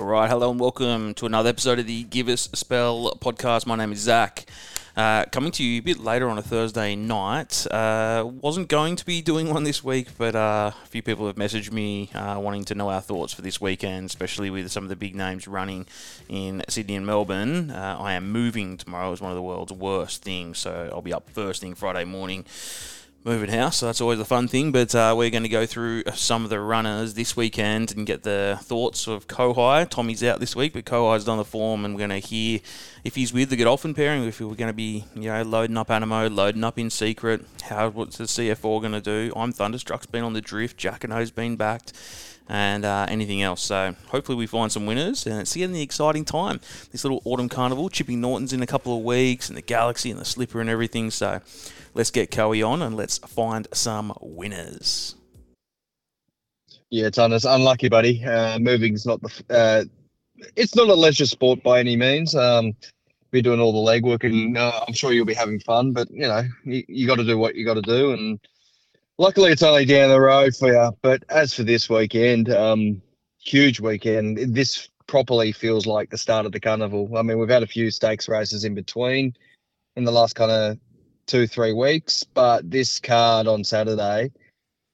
All right, hello and welcome to another episode of the Give Us a Spell podcast. My name is Zach. Uh, coming to you a bit later on a Thursday night. Uh, wasn't going to be doing one this week, but uh, a few people have messaged me uh, wanting to know our thoughts for this weekend, especially with some of the big names running in Sydney and Melbourne. Uh, I am moving tomorrow is one of the world's worst things, so I'll be up first thing Friday morning moving house, so that's always a fun thing. But uh, we're going to go through some of the runners this weekend and get the thoughts of Kohei. Tommy's out this week, but Kohei's done the form, and we're going to hear if he's with the Godolphin pairing, if we're going to be you know loading up Anamoe, loading up in secret. How what's the C.F. Orr going to do? I'm Thunderstruck's been on the drift. Jacquinot's been backed. And uh, anything else. So hopefully we find some winners, and it's getting the exciting time. This little autumn carnival, Chippy Norton's in a couple of weeks, and the Galaxy and the Slipper and everything. So let's get Kohei on and let's find some winners. Yeah, it's unlucky, buddy. Uh, moving's not the. Uh, it's not a leisure sport by any means. Um, be doing all the legwork, and uh, I'm sure you'll be having fun. But you know, you, you got to do what you got to do, and luckily it's only down the road for you. But as for this weekend, um, huge weekend. This properly feels like the start of the carnival. I mean, we've had a few stakes races in between in the last kind of two, three weeks, but this card on Saturday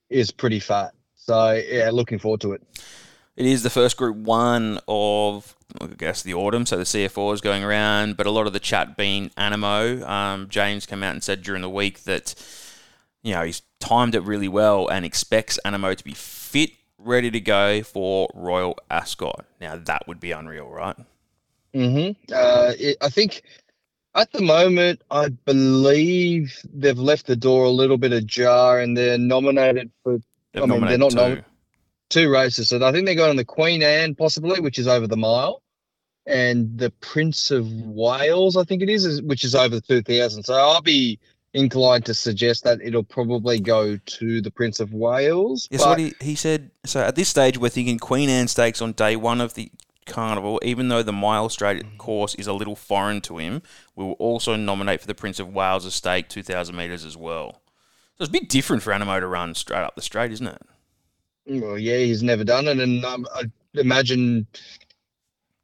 is pretty fat. So yeah, looking forward to it. It is the first Group One of, I guess, the autumn. So the C.F. Orr is going around, but a lot of the chat being Anamoe. Um, James came out and said during the week that you know he's timed it really well and expects Anamoe to be fit, ready to go for Royal Ascot. Now that would be unreal, right? Mm-hmm. Uh, it, I think at the moment, I believe they've left the door a little bit ajar, and they're nominated for. They've I mean, they're not two. two races, so I think they're going on the Queen Anne possibly, which is over the mile, and the Prince of Wales, I think it is, which is over the two thousand. So I'll be inclined to suggest that it'll probably go to the Prince of Wales. Yes, what he, he said. So at this stage, we're thinking Queen Anne Stakes on day one of the Carnival, even though the mile straight course is a little foreign to him, we will also nominate for the Prince of Wales Estate 2,000 metres as well. So it's a bit different for Anamoe to run straight up the straight, isn't it? Well, yeah, he's never done it. And um, I imagine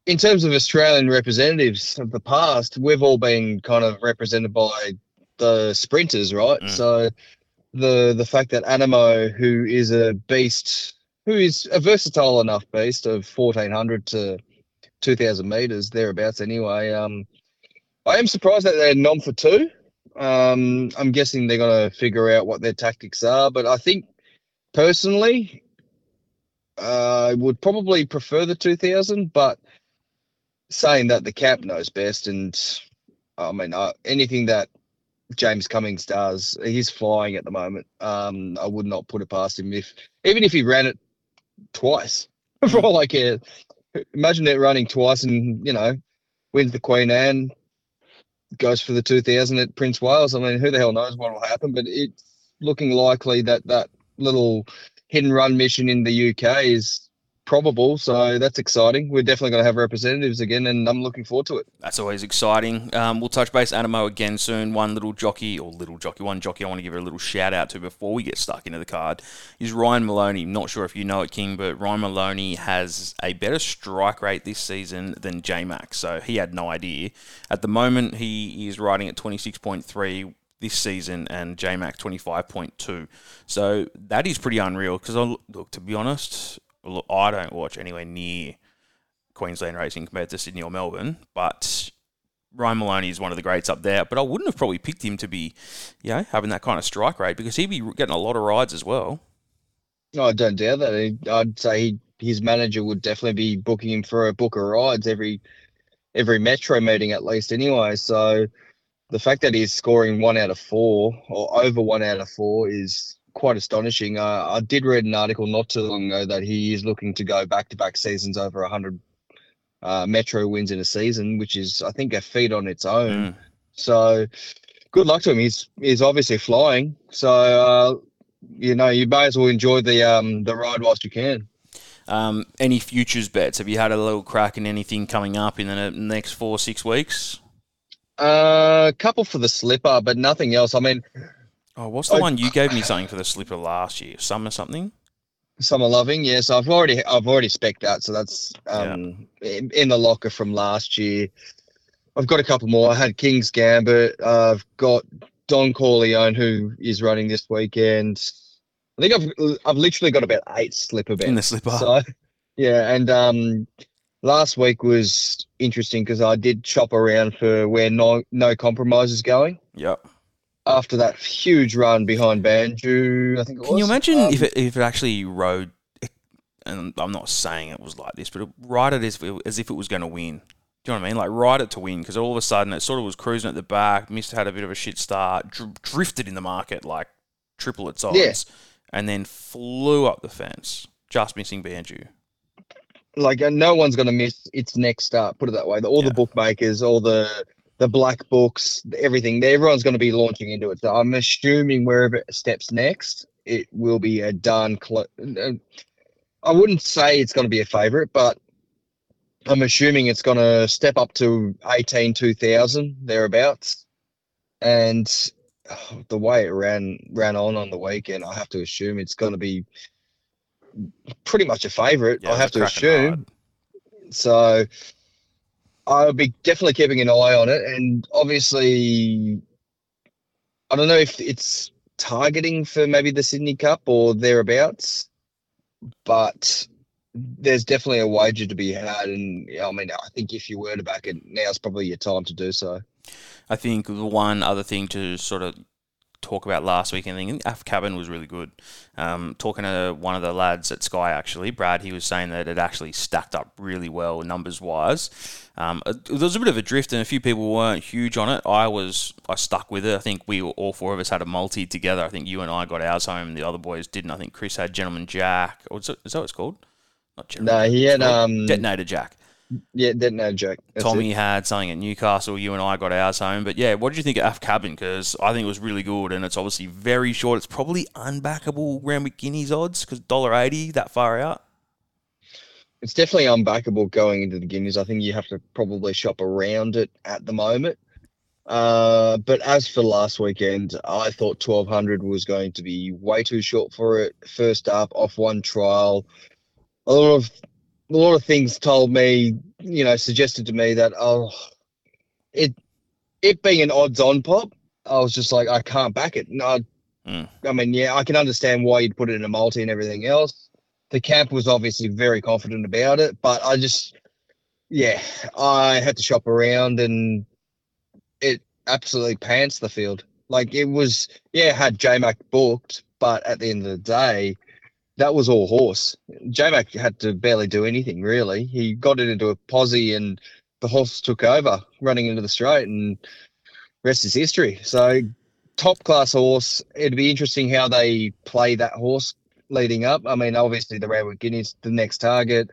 in terms of Australian representatives of the past, we've all been kind of represented by the sprinters, right? Mm. So the the fact that Anamoe, who is a beast who is a versatile enough beast of 1400 to 2000 meters thereabouts anyway um i am surprised that they're non for two um i'm guessing they're going to figure out what their tactics are but i think personally uh, i would probably prefer the 2000 but saying that the cap knows best and i mean uh, anything that James Cummings does. He's flying at the moment. Um, I would not put it past him if even if he ran it twice for all I care. Imagine it running twice and, you know, wins the Queen Anne, goes for the 2000 at Prince Wales. I mean, who the hell knows what will happen, but it's looking likely that that little hidden run mission in the UK is probable. So that's exciting. We're definitely going to have representatives again, and I'm looking forward to it. That's always exciting. Um, we'll touch base Anamoe again soon. One little jockey, or little jockey, one jockey I want to give a little shout out to before we get stuck into the card is Ryan Maloney. Not sure if you know it, King, but Ryan Maloney has a better strike rate this season than J Mac. So he had no idea. At the moment, he is riding at 26.3 this season and JMac 25.2. So that is pretty unreal because, look, to be honest, look, I don't watch anywhere near Queensland racing compared to Sydney or Melbourne, but Ryan Maloney is one of the greats up there. But I wouldn't have probably picked him to be, you know, having that kind of strike rate because he'd be getting a lot of rides as well. Oh, I don't doubt that. I'd say he, his manager would definitely be booking him for a book of rides every every metro meeting at least anyway. So the fact that he's scoring one out of four or over one out of four is quite astonishing. Uh, I did read an article not too long ago that he is looking to go back to back seasons over 100 uh, Metro wins in a season, which is, I think, a feat on its own. Mm. So good luck to him. He's he's obviously flying. So, uh, you know, you may as well enjoy the um, the ride whilst you can. Um, any futures bets? Have you had a little crack in anything coming up in the next four, six weeks? A uh, couple for the slipper, but nothing else. I mean, Oh, what's the I, one you gave me something for the slipper last year? Summer something? Summer Loving, yes, I've already I've already spec that, so that's um in, in the locker from last year. I've got a couple more. I had King's Gambit. Uh, I've got Don Corleone, who is running this weekend. I think I've I've literally got about eight slipper bets in the slipper. So, yeah, and um, last week was interesting because I did shop around for where no no compromise is going. Yep. After that huge run behind Banju, I think. Can was. you imagine um, if it if it actually rode? And I'm not saying it was like this, but it ride it as, as if it was going to win. Do you know what I mean? Like ride it to win because all of a sudden it sort of was cruising at the back, missed had a bit of a shit start, dr- drifted in the market like triple its odds, Yeah. and then flew up the fence, just missing Banju. like no one's going to miss its next start. Put it that way. The- All Yeah. the bookmakers, all the the black books, everything. Everyone's going to be launching into it. So I'm assuming wherever it steps next, it will be a done. Cl- uh, I wouldn't say it's going to be a favorite, but I'm assuming it's going to step up to 18, 2000 thereabouts. And oh, the way it ran ran on on the weekend, I have to assume it's going to be pretty much a favorite. Yeah, I have to assume. ride. So I'll be definitely keeping an eye on it. And obviously, I don't know if it's targeting for maybe the Sydney Cup or thereabouts, but there's definitely a wager to be had. And I mean, I think if you were to back it, now's probably your time to do so. I think the one other thing to sort of talk about last week, and I think Af Cabin was really good. Um, talking to one of the lads at Sky, actually, Brad, he was saying that it actually stacked up really well numbers wise. Um, there was a bit of a drift, and a few people weren't huge on it. I was, I stuck with it. I think we were, all four of us had a multi together. I think you and I got ours home, the other boys didn't. I think Chris had Gentleman Jack. Or is, that what it's called? Not Gentleman No, he had um, Detonator Jack. Yeah, detonator joke. That's it. Tommy had something at Newcastle. You and I got ours home. But yeah, what did you think of Af Cabin? Because I think it was really good, and it's obviously very short. It's probably unbackable Randwick Guineas odds because dollar eighty that far out. it's definitely unbackable going into the Guineas. I think you have to probably shop around it at the moment. Uh, but as for last weekend, I thought 1200 was going to be way too short for it. First up, off one trial, a lot of a lot of things told me, you know, suggested to me that oh, it it being an odds-on pop, I was just like, I can't back it. No, Mm. I mean, yeah, I can understand why you'd put it in a multi and everything else the camp was obviously very confident about it, but I just, yeah, I had to shop around and it absolutely pants the field. Like it was, yeah, had J Mac booked, but at the end of the day, that was all horse. J Mac had to barely do anything really. He got it into a posse and the horse took over running into the straight and rest is history. So top class horse. It'd be interesting how they play that horse leading up. I mean, obviously the Randwick Guineas, the next target,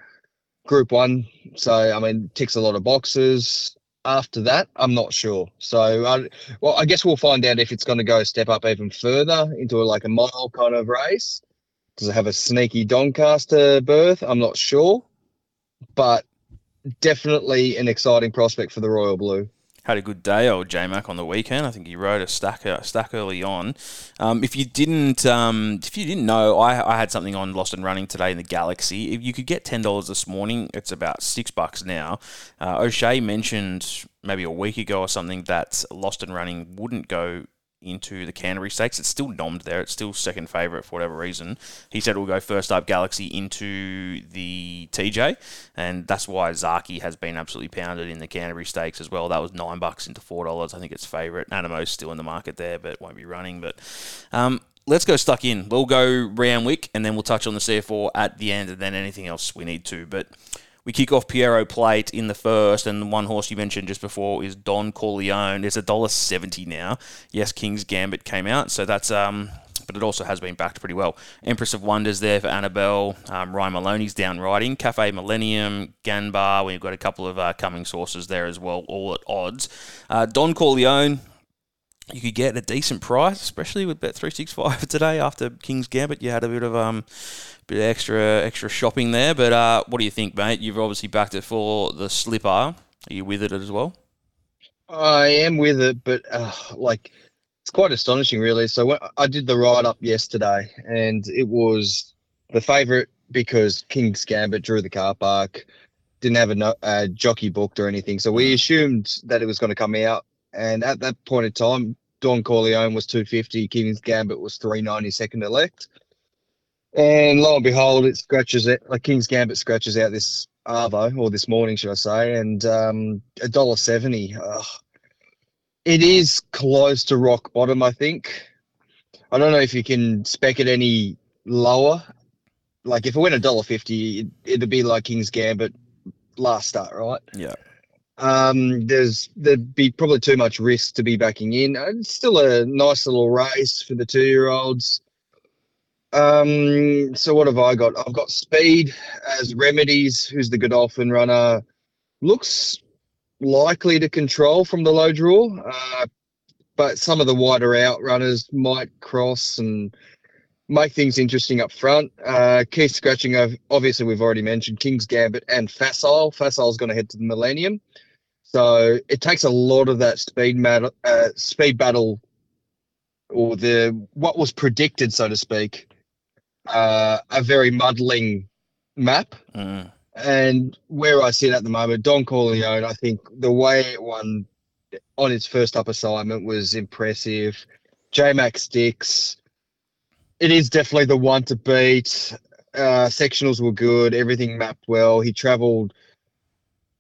Group One. So I mean, ticks a lot of boxes. After that, I'm not sure. So, I, well, I guess we'll find out if it's going to go step up even further into a, like a mile kind of race. Does it have a sneaky Doncaster berth? I'm not sure, but definitely an exciting prospect for the Royal Blue. Had a good day, old J Mac, on the weekend. I think he rode a stack a stack early on. Um, if you didn't, um, if you didn't know, I, I had something on Lost and Running today in the Galaxy. If you could get ten dollars this morning, it's about six bucks now. Uh, O'Shea mentioned maybe a week ago or something that Lost and Running wouldn't go into the Canterbury Stakes. It's still nommed there. It's still second favourite for whatever reason. He said it will go first up Galaxy into the TJ, and that's why Zaaki has been absolutely pounded in the Canterbury Stakes as well. That was nine bucks into four dollars. I think it's favourite. Anamoe's still in the market there, but won't be running. But um, let's go stuck in. We'll go Randwick, and then we'll touch on the C.F. Orr at the end, and then anything else we need to. But we kick off Pierro Plate in the first, and the one horse you mentioned just before is Don Corleone. It's a dollar seventy now. Yes, King's Gambit came out, so that's um, but it also has been backed pretty well. Empress of Wonders there for Annabelle. Um, Ryan Maloney's down riding. Cafe Millennium, Ganbar. We've got a couple of uh, coming sources there as well, all at odds. Uh, Don Corleone. You could get a decent price, especially with Bet three six five today. After King's Gambit, you had a bit of um, bit of extra extra shopping there. But uh, what do you think, mate? You've obviously backed it for the slipper. Are you with it as well? I am with it, but uh, like it's quite astonishing, really. So I did the write up yesterday, and it was the favourite because King's Gambit drew the car park, didn't have a no, uh, jockey booked or anything. So we assumed that it was going to come out. And at that point in time, Don Corleone was 250, King's Gambit was 390 second elect. And lo and behold, it scratches it. Like King's Gambit scratches out this Arvo, or this morning, should I say, and um, a dollar seventy. It is close to rock bottom, I think. I don't know if you can spec it any lower. Like if it went a dollar fifty, it, it'd be like King's Gambit last start, right? Yeah. Um, there's there'd be probably too much risk to be backing in. Uh, It's still a nice little race for the two year olds. Um, so what have I got? I've got speed as remedies, who's the Godolphin runner. Looks likely to control from the low draw, uh, but some of the wider out runners might cross and make things interesting up front. Uh, key scratching obviously we've already mentioned King's Gambit and Facile. Facile's going to head to the Millennium, so it takes a lot of that speed mat- uh, speed battle or the what was predicted, so to speak, uh, a very muddling map. Mm. And where I sit at the moment, Don Corleone, I think the way it won on its first up assignment was impressive. J Max sticks. It is definitely the one to beat. Uh, sectionals were good. Everything mapped well. He travelled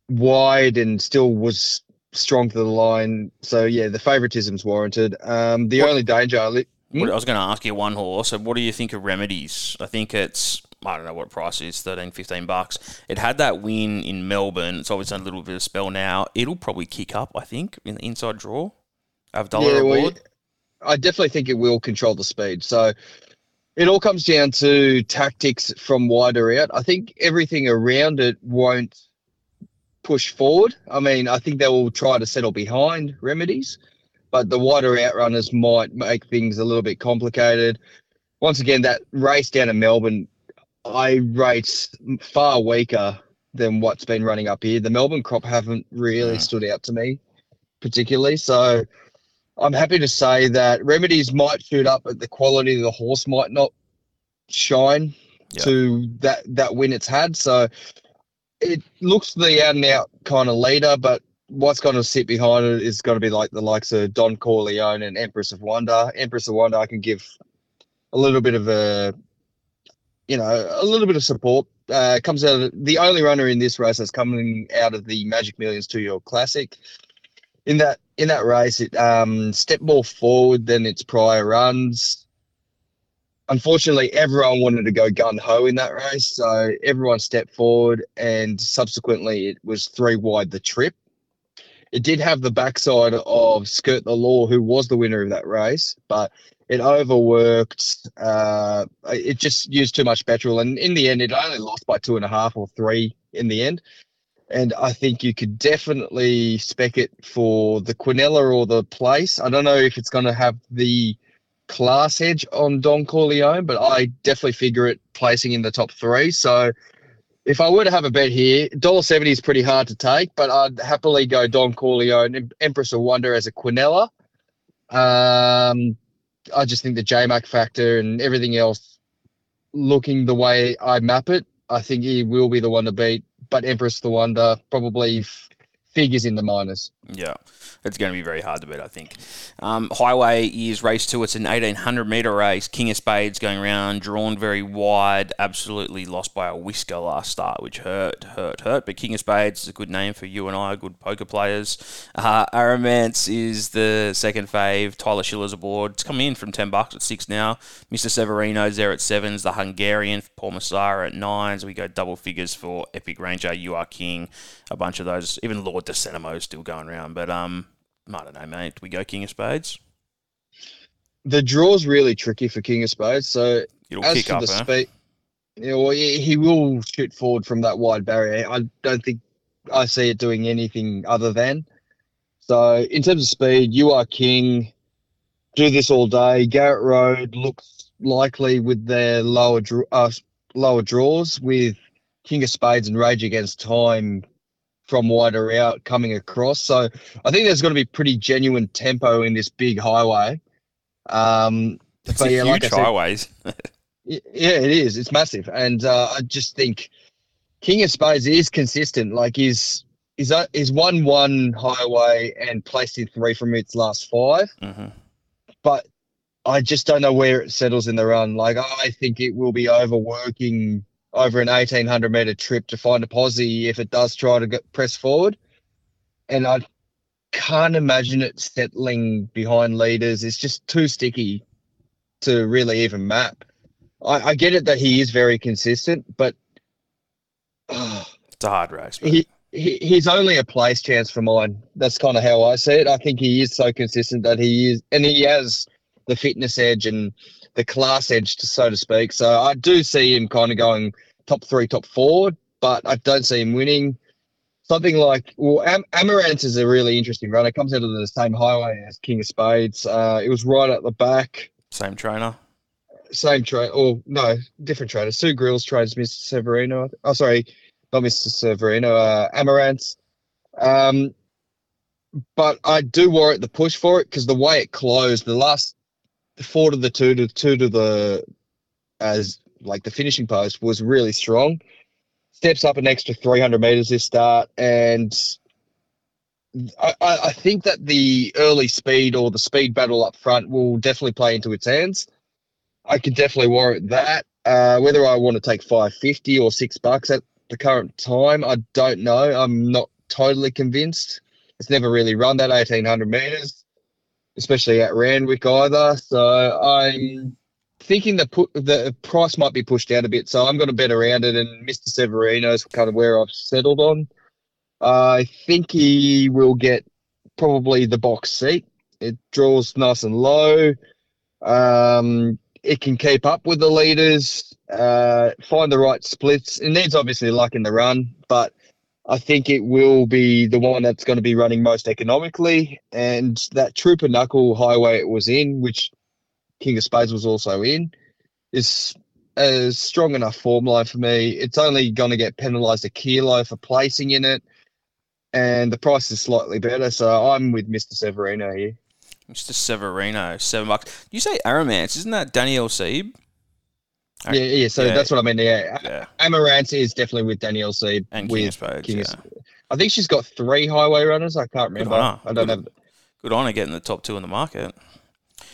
wide and still was strong to the line. So yeah, the favouritism's warranted. Um, the What- only danger, I li- What, I was going to ask you one horse. So what do you think of remedies? I think it's I don't know what price it is 13, 15 bucks. It had that win in Melbourne. It's obviously a little bit of spell now. It'll probably kick up. I think in the inside draw. Have dollar Yeah, well, aboard. I definitely think it will control the speed. So it all comes down to tactics from wider out. I think everything around it won't push forward. I mean, I think they will try to settle behind remedies, but the wider out runners might make things a little bit complicated. Once again, that race down in Melbourne, I rate far weaker than what's been running up here. The Melbourne crop haven't really Mm. stood out to me particularly. So I'm happy to say that remedies might shoot up, but the quality of the horse might not shine Yeah. to that that win it's had. So it looks the out and out kind of leader, but what's going to sit behind it is going to be like the likes of Don Corleone and Empress of Wonder. Empress of Wonder, I can give a little bit of a, you know, a little bit of support. Uh, comes out of the only runner in this race that's coming out of the Magic Millions two year old classic. In that in that race, it um, stepped more forward than its prior runs. Unfortunately, everyone wanted to go gun ho in that race, so everyone stepped forward, and subsequently, it was three wide the trip. It did have the backside of Skirt the Law, who was the winner of that race, but it overworked. Uh, it just used too much petrol, and in the end, it only lost by two and a half or three in the end. And I think you could definitely spec it for the Quinella or the place. I don't know if it's going to have the class edge on Don Corleone, but I definitely figure it placing in the top three. So if I were to have a bet here, $1.70 is pretty hard to take, but I'd happily go Don Corleone, Empress of Wonder as a Quinella. Um, I just think the JMac factor and everything else looking the way I map it, I think he will be the one to beat. But Empress the Wonder probably figures in the minors. Yeah, it's going to be very hard to beat, I think. Um, Highway is race two. It's an 1800 metre race. King of Spades going around, drawn very wide, absolutely lost by a whisker last start, which hurt, hurt, hurt. But King of Spades is a good name for you and I, good poker players. Uh, Aramance is the second fave. Tyler Schiller's aboard. It's coming in from 10 bucks at six now. Mr. Severino's there at sevens. The Hungarian Paul Massara at nines. We go double figures for Epic Ranger, You Are King, a bunch of those. Even Lord DeCenemo is still going around. But um, I don't know, mate. Do we go King of Spades? The draw's really tricky for King of Spades. So It'll as kick for up, the huh? speed, you know, he he will shoot forward from that wide barrier. I don't think I see it doing anything other than. So in terms of speed, you are king. Do this all day. Garrett Road looks likely with their lower draw, uh, lower draws with King of Spades and Rage Against Time from wider out coming across. So I think there's going to be pretty genuine tempo in this big highway. Um, It's but a yeah, huge like I said, highways. Yeah, it is. It's massive, and uh, I just think King of Spades is consistent. Like he's is uh, one one highway and placed in three from its last 5 Mm-hmm. but I just don't know where it settles in the run. Like I think it will be overworking over an eighteen hundred meter trip to find a posse if it does try to get press forward, and I can't imagine it settling behind leaders. It's just too sticky to really even map. I, I get it that he is very consistent, but uh, It's a hard race. He, he he's only a place chance for mine. That's kind of how I see it. I think he is so consistent that he is, and he has the fitness edge and the class edge, to, so to speak. So I do see him kind of going top three, top four, but I don't see him winning. Something like well, Am- Amaranth is a really interesting run. It comes out of the same highway as King of Spades. Uh, it was right at the back same trainer. same train, or no, different trainer. Sue Grills trains Mr. Severino. Oh, sorry, not Mr. Severino. Uh, Amaranth. Um, but I do warrant the push for it because the way it closed, the last four to the two to two to the as like the finishing post was really strong. Steps up an extra 300 meters this start, and I, I think that the early speed or the speed battle up front will definitely play into its hands. I could definitely warrant that. Uh, whether I want to take 550 or six bucks at the current time, I don't know. I'm not totally convinced. It's never really run that 1800 meters, especially at Randwick either. So I'm thinking the put the price might be pushed down a bit. So I'm going to bet around it, and Mr. Severino's kind of where I've settled on. I think he will get probably the box seat. It draws nice and low. Um, it can keep up with the leaders, uh, find the right splits. It needs obviously luck in the run, but I think it will be the one that's going to be running most economically. And that Trooper Knuckle highway it was in, which King of Spades was also in, is a strong enough form line for me. It's only going to get penalised a kilo for placing in it, and the price is slightly better. So I'm with Mr. Severino here. Mr. Severino, seven bucks. You say Aramance, isn't that Danielle Seib? Yeah, yeah. So Yeah. that's what I mean. Yeah, Yeah. Amaranth is definitely with Danielle Seib. And King of Spades. King yeah. Sp- I think she's got three highway runners. I can't remember. I don't Good. have. Good on her getting the top two in the market.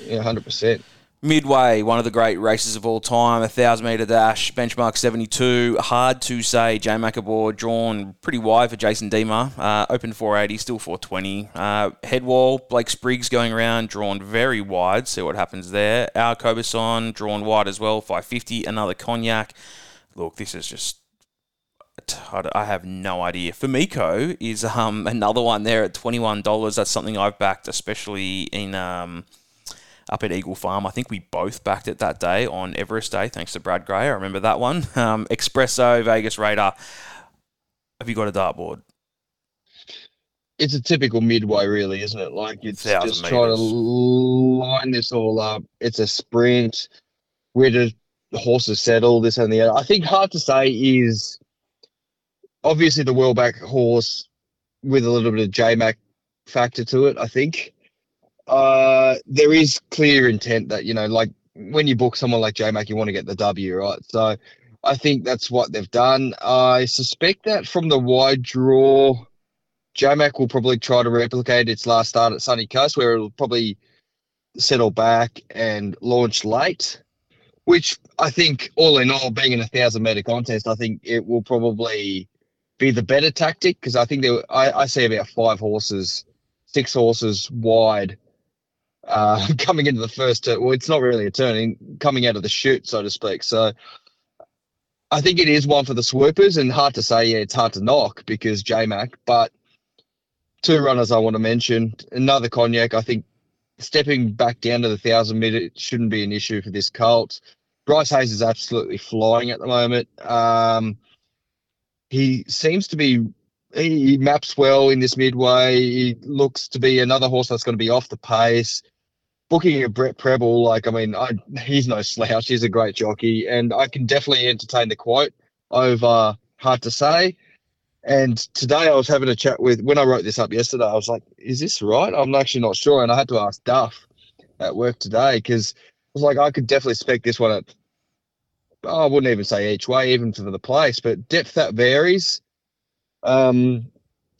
Yeah, hundred percent. Midway, one of the great races of all time, a thousand meter dash, benchmark 72. Hard to say. J Macaboard drawn pretty wide for Jason Deemer. Uh, open 480, still 420. Uh, headwall, Blake Spriggs going around, drawn very wide. See what happens there. Our Kobason, drawn wide as well, 550. Another cognac. Look, this is just. I have no idea. Famiko is um, another one there at $21. That's something I've backed, especially in. Um, up at Eagle Farm. I think we both backed it that day on Everest Day, thanks to Brad Gray. I remember that one. Um, Espresso, Vegas Raider. Have you got a dartboard? It's a typical midway, really, isn't it? Like it's just trying to line this all up. It's a sprint. Where do the horses settle? This and the other. I think hard to say is obviously the Wellback horse with a little bit of J Mac factor to it. I think uh, there is clear intent that you know, like when you book someone like J Mac, you want to get the W, right? So I think that's what they've done. I suspect that from the wide draw, J Mac will probably try to replicate its last start at Sunny Coast, where it'll probably settle back and launch late. Which I think, all in all, being in a thousand meter contest, I think it will probably be the better tactic because I think there, I, I see about five horses, six horses wide uh, coming into the first turn. Well, it's not really a turning coming out of the chute, so to speak. So I think it is one for the swoopers, and hard to say. Yeah, it's hard to knock because J Mac, but two runners I want to mention. Another cognac. I think stepping back down to the thousand meter shouldn't be an issue for this cult. Bryce Heys is absolutely flying at the moment. Um, he seems to be he maps well in this midway. He looks to be another horse that's going to be off the pace. Booking a Brett Prebble, like I mean, I, he's no slouch. He's a great jockey, and I can definitely entertain the quote over hard to say. And today I was having a chat with when I wrote this up yesterday. I was like, "Is this right?" I'm actually not sure, and I had to ask Duff at work today because I was like, I could definitely spec this one at I wouldn't even say each way, even for the place, but depth that varies. Um,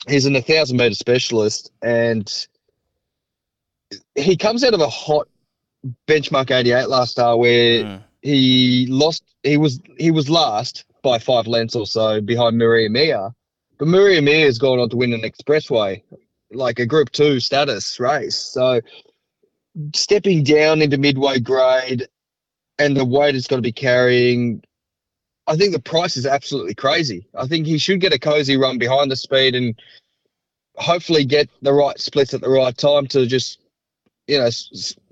he's an 1,000 meter specialist and he comes out of a hot benchmark 88 last star where mm. he lost, he was, he was last by five lengths or so behind Maria Mia. But Maria Mia has gone on to win an expressway, like a group two status race. So stepping down into midway grade and the weight it's got to be carrying, I think the price is absolutely crazy. I think he should get a cozy run behind the speed and hopefully get the right splits at the right time to just, you know,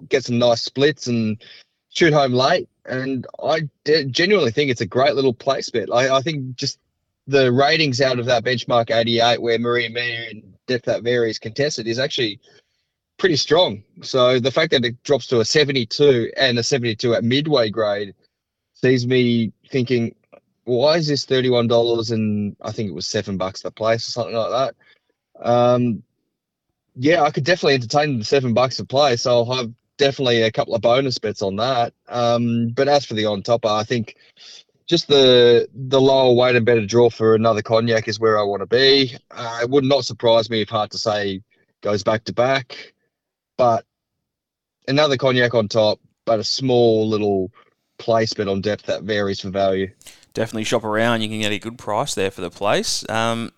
get some nice splits and shoot home late. And I genuinely think it's a great little place bet. I, I think just the ratings out of that benchmark 88 where Maria Mia and depth that varies contested is actually pretty strong. So the fact that it drops to a 72 and a 72 at midway grade sees me thinking, why is this $31 and I think it was seven bucks the place or something like that. Um, yeah, I could definitely entertain the seven bucks a play. So I'll have definitely a couple of bonus bets on that. Um, but as for the on topper, I think just the the lower weight and better draw for another cognac is where I want to be. Uh, it would not surprise me if hard to say goes back to back but another cognac on top, but a small little place placement on depth that varies for value. Definitely shop around. You can get a good price there for the place. Um,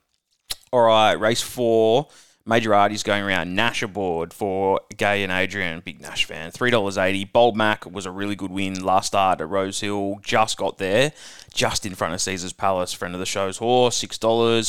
all right, race four. Major Artie's going around Nash aboard for Gai and Adrian, big Nash fan. $3.80. Bold Mac was a really good win last start at Rose Hill. Just got there, just in front of Caesar's Palace, friend of the show's horse, $6.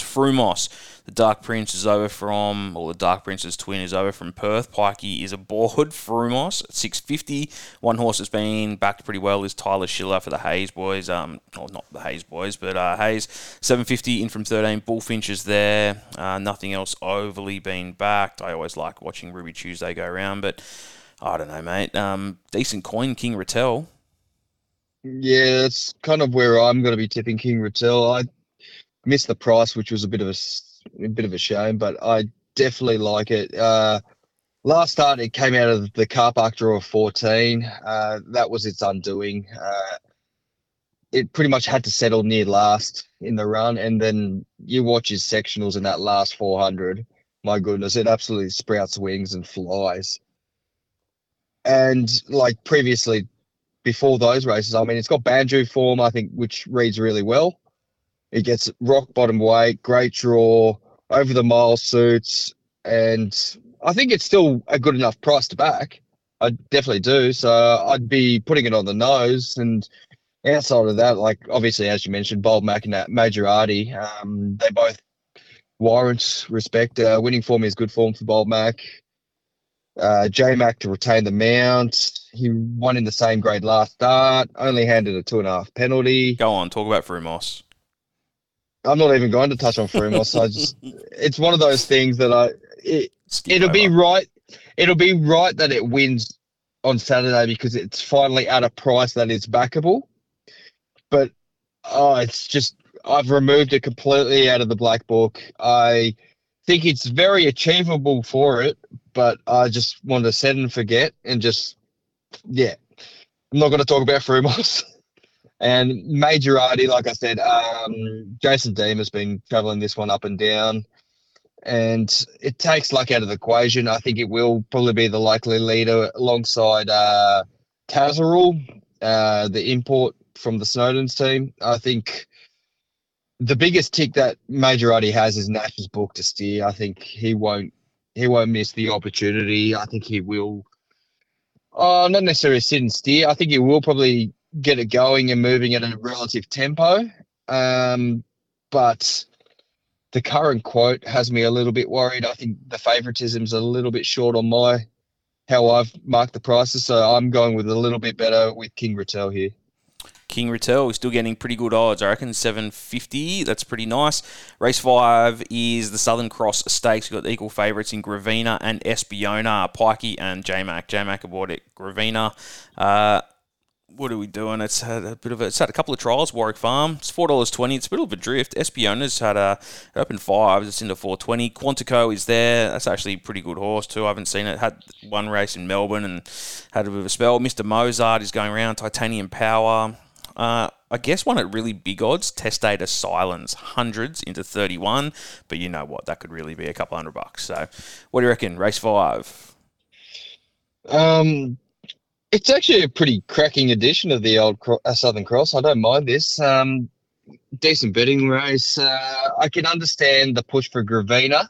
Frumos, the Dark Prince is over from, or the Dark Prince's twin is over from Perth. Pikey is aboard Frumos at 650. One horse that's been backed pretty well is Tyler Schiller for the Hayes boys. Um, well, not the Hayes boys, but uh, Hayes 750 in from 13. Bullfinch is there. Uh, nothing else overly been backed. I always like watching Ruby Tuesday go around, but I don't know, mate. Um, decent coin, King Rattel. Yeah, that's kind of where I'm going to be tipping King Rattel. I missed the price, which was a bit of a a bit of a shame, but I definitely like it. Uh, last start, it came out of the car park draw of 14. Uh, that was its undoing. Uh, it pretty much had to settle near last in the run, and then you watch his sectionals in that last 400. My goodness, it absolutely sprouts wings and flies. And like previously, before those races, I mean, it's got Banjo form, I think, which reads really well. He gets rock bottom weight, great draw, over the mile suits, and I think it's still a good enough price to back. I definitely do. So I'd be putting it on the nose. And outside of that, like obviously, as you mentioned, Bold Mac and Major Artie, um, they both warrant respect. Uh, winning form is good form for Bold Mac. Uh, J Mac to retain the mount. He won in the same grade last start, only handed a two and a half penalty. Go on, talk about Frumos. I'm not even going to touch on Frumos. I just, it's one of those things that I, it, it'll over. be right. It'll be right that it wins on Saturday because it's finally at a price that is backable. But oh, it's just I've removed it completely out of the black book. I think it's very achievable for it, but I just want to set and forget and just yeah. I'm not going to talk about Frumos. And majorardi like I said, um, Jason Deem has been traveling this one up and down. And it takes luck out of the equation. I think it will probably be the likely leader alongside uh, uh, the import from the Snowden's team. I think the biggest tick that majorardi has is Nash's book to steer. I think he won't he won't miss the opportunity. I think he will. Oh, not necessarily sit and steer. I think he will probably get it going and moving at a relative tempo. Um, but the current quote has me a little bit worried. I think the favoritism's a little bit short on my how I've marked the prices, so I'm going with a little bit better with King Rattel here. King Rattel is still getting pretty good odds. I reckon 750. That's pretty nice. Race five is the Southern Cross Stakes. We've got equal favourites in Gravina and Espiona, Pikey and J Mac. J Mac aboard it. Gravina. Uh, what are we doing? It's had a bit of a, it's had a couple of trials. Warwick Farm, it's four dollars twenty. It's a bit of a drift. Espiona's had a open five. It's into four twenty. Quantico is there. That's actually a pretty good horse too. I haven't seen it. Had one race in Melbourne and had a bit of a spell. Mister Mozart is going around. Titanium Power. Uh, I guess one at really big odds, Testator Silence, hundreds into 31. But you know what? That could really be a couple hundred bucks. So what do you reckon? Race five? Um, it's actually a pretty cracking edition of the old Cro- uh, Southern Cross. I don't mind this. Um, decent betting race. Uh, I can understand the push for Gravina.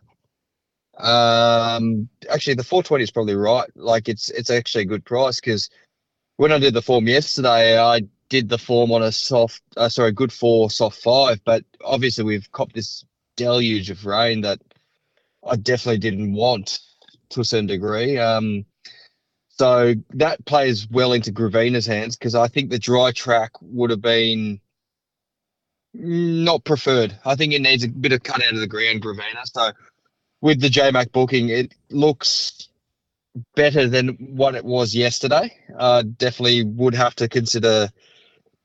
Um, actually, the 420 is probably right. Like it's it's actually a good price because when I did the form yesterday, I did the form on a soft, uh, sorry, good four, soft five. But obviously, we've copped this deluge of rain that I definitely didn't want to a certain degree. Um, so that plays well into Gravina's hands because I think the dry track would have been not preferred. I think it needs a bit of cut out of the ground, Gravina. So with the JMac booking, it looks better than what it was yesterday. Uh, definitely would have to consider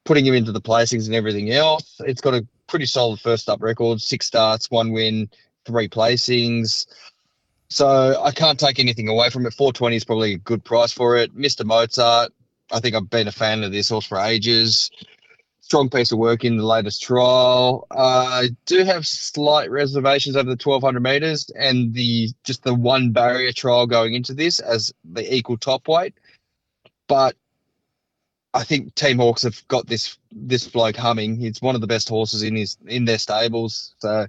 putting him into the placings and everything else. It's got a pretty solid first up record, six starts, one win, three placings. So I can't take anything away from it. 420 is probably a good price for it. Mr. Mozart, I think I've been a fan of this horse for ages strong piece of work in the latest trial. I uh, do have slight reservations over the 1200 meters and the just the one barrier trial going into this as the equal top weight. But I think Team Hawkes have got this this bloke humming. He's one of the best horses in his in their stables. So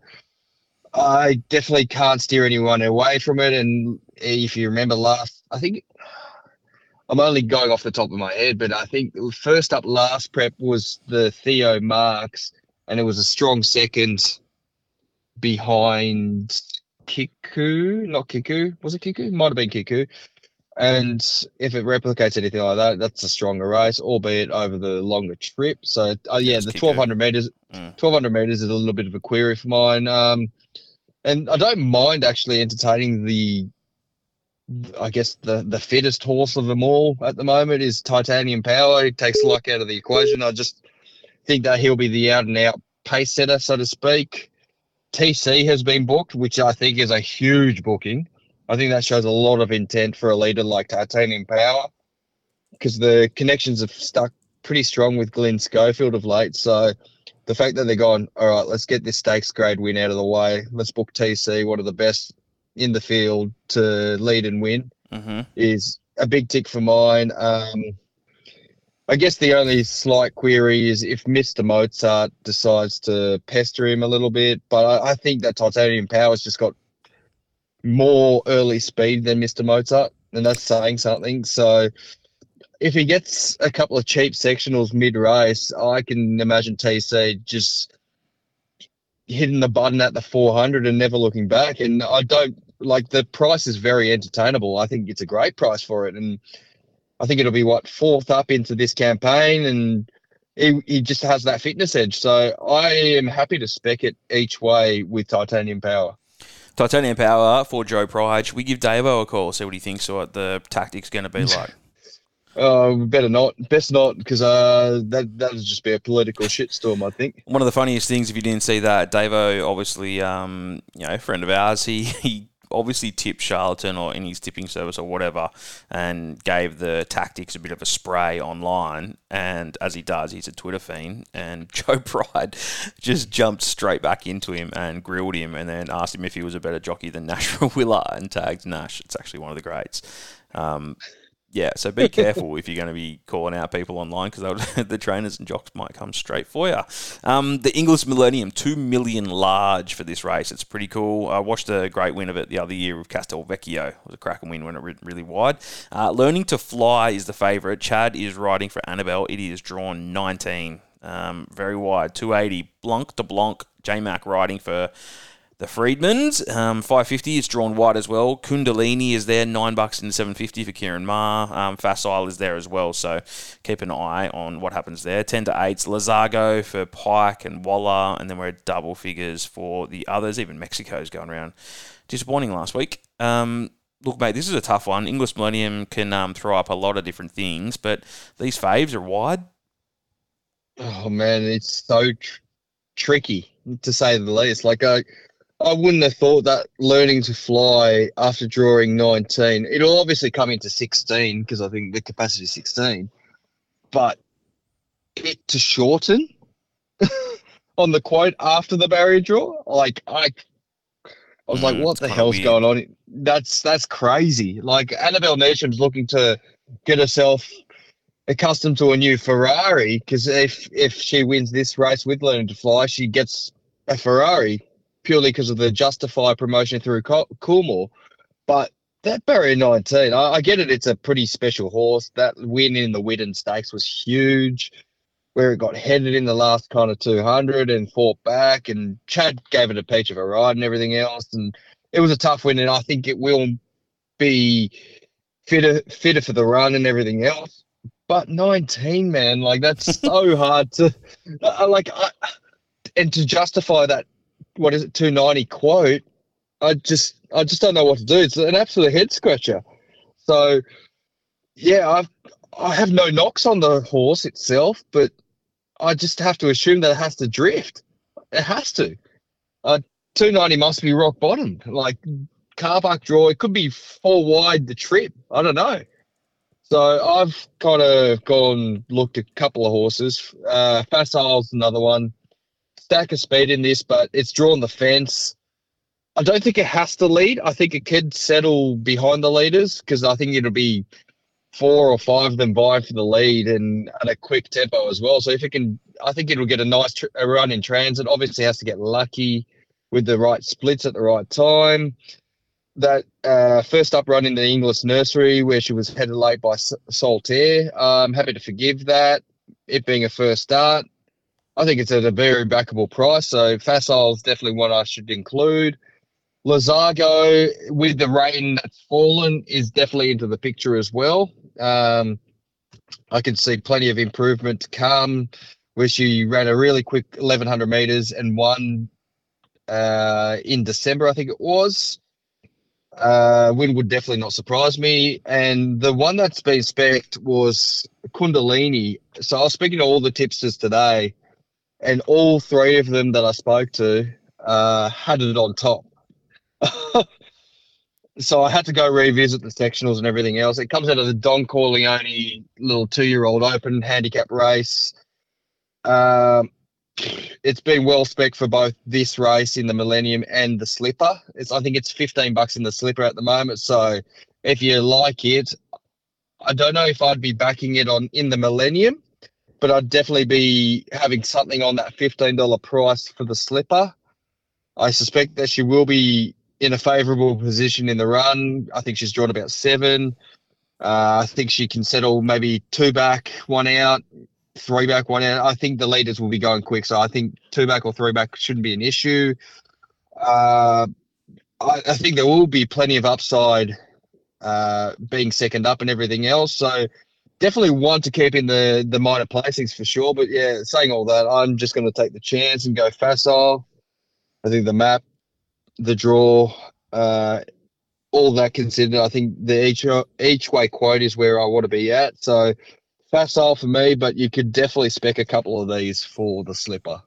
I definitely can't steer anyone away from it. And if you remember last, I think I'm only going off the top of my head, but I think first up last prep was the Theo Marks, and it was a strong second behind Kiku, not Kiku. Was it Kiku? Might have been Kiku. And if it replicates anything like that, that's a stronger race, albeit over the longer trip. So, uh, yeah, the 1200 meters, mm. 1200 meters is a little bit of a query for mine. Um, and I don't mind actually entertaining the I guess the the fittest horse of them all at the moment is Titanium Power. He takes luck out of the equation. I just think that he'll be the out and out pace setter, so to speak. TC has been booked, which I think is a huge booking. I think that shows a lot of intent for a leader like Titanium Power because the connections have stuck pretty strong with Glenn Schofield of late. So the fact that they're gone, all right, let's get this stakes grade win out of the way. Let's book TC, one of the best in the field to lead and win mm-hmm. is a big tick for mine. Um, I guess the only slight query is if Mr. Mozart decides to pester him a little bit, but I, I think that Titanium Power's just got more early speed than Mr. Mozart, and that's saying something. So if he gets a couple of cheap sectionals mid race, I can imagine TC just hitting the button at the 400 and never looking back. And I don't like the price is very entertainable. I think it's a great price for it, and I think it'll be what fourth up into this campaign, and he, he just has that fitness edge. So I am happy to spec it each way with titanium power. Titanium power for Joe Pride. Should we give Davo a call? See what he thinks. What the tactics going to be like. Uh, better not. Best not, because uh, that that would just be a political shitstorm. I think. One of the funniest things, if you didn't see that, Davo, obviously, um, you know, friend of ours, he he obviously tipped Charlton or in his tipping service or whatever and gave the tactics a bit of a spray online. And as he does, he's a Twitter fiend. And Joe Pride just jumped straight back into him and grilled him and then asked him if he was a better jockey than Nash Rawiller and tagged Nash. It's actually one of the greats. Um, yeah, so be careful if you're going to be calling out people online because the trainers and jocks might come straight for you. Um, the Inglis Millennium, two million large for this race. It's pretty cool. I watched a great win of it the other year with Castelvecchio. It was a cracking win when it went really wide. Uh, Learning to Fly is the favourite. Chad is riding for Annabelle. It is drawn 19. Um, very wide, 280. Blanc de Blanc, J Mac riding for the Freedmans, um, 550 is drawn wide as well. Kundalini is there, nine bucks in 750 for Ciaron Maher. Um, Facile is there as well, so keep an eye on what happens there. 10 to 8s, Lazago for Pike and Waller, and then we're at double figures for the others. Even Mexico's going around. Disappointing last week. Um, look, mate, this is a tough one. Inglis Millennium can um, throw up a lot of different things, but these faves are wide. Oh man, it's so tr- tricky to say the least. Like I, I wouldn't have thought that learning to fly after drawing 19, it'll obviously come into 16 because I think the capacity is 16. But it to shorten on the quote after the barrier draw. Like I, I was Mm, like, what the hell's weird. going on? That's that's crazy. Like Annabelle Neesham's looking to get herself accustomed to a new Ferrari because if if she wins this race with Learning to Fly, she gets a Ferrari purely because of the Justify promotion through Co- Coolmore. But that Barrier 19, I, I get it. It's a pretty special horse. That win in the Widden Stakes was huge, where it got headed in the last kind of 200 and fought back. And Chad gave it a peach of a ride and everything else. And it was a tough win. And I think it will be fitter, fitter for the run and everything else. But 19, man, like that's so hard to, uh, like, I, and to justify that, what is it, 290 quote, I just I just don't know what to do. It's an absolute head scratcher. So yeah, I've I have no knocks on the horse itself, but I just have to assume that it has to drift. It has to. Uh, 290 must be rock bottom. Like car park draw, it could be four wide the trip. I don't know. So I've kind of gone looked at a couple of horses. Uh, Facile's another one. Stack of speed in this, but it's drawn the fence. I don't think it has to lead. I think it could settle behind the leaders because I think it'll be four or five of them vying for the lead and at a quick tempo as well. So if it can, I think it'll get a nice tr- a run in transit. Obviously, has to get lucky with the right splits at the right time. That uh, first up run in the Inglis Nursery where she was headed late by S- Saltaire, I'm happy to forgive that. It being a first start, I think it's at a very backable price. So Facile's definitely one I should include. Lazargo, with the rain that's fallen, is definitely into the picture as well. Um, I can see plenty of improvement to come. Where she ran a really quick 1100 meters and won uh, in December, I think it was. Uh, win would definitely not surprise me. And the one that's been specced was Kundalini. So I was speaking to all the tipsters today, and all three of them that I spoke to uh, had it on top. so I had to go revisit the sectionals and everything else. It comes out of the Don Corleone little two-year-old open handicap race. Um, it's been well spec for both this race in the Millennium and the Slipper. It's I think it's 15 bucks in the Slipper at the moment. So if you like it, I don't know if I'd be backing it on in the Millennium, but I'd definitely be having something on that $15 price for the Slipper. I suspect that she will be in a favourable position in the run. I think she's drawn about seven. Uh, I think she can settle maybe two back, one out, three back, one out. I think the leaders will be going quick, so I think two back or three back shouldn't be an issue. Uh, I, I think there will be plenty of upside uh, being second up and everything else. So definitely want to keep in the the minor placings for sure. But yeah, saying all that, I'm just going to take the chance and go facile. I think the map, the draw, uh, all that considered, I think the each each way quote is where I want to be at. So facile for me, but you could definitely spec a couple of these for the slipper.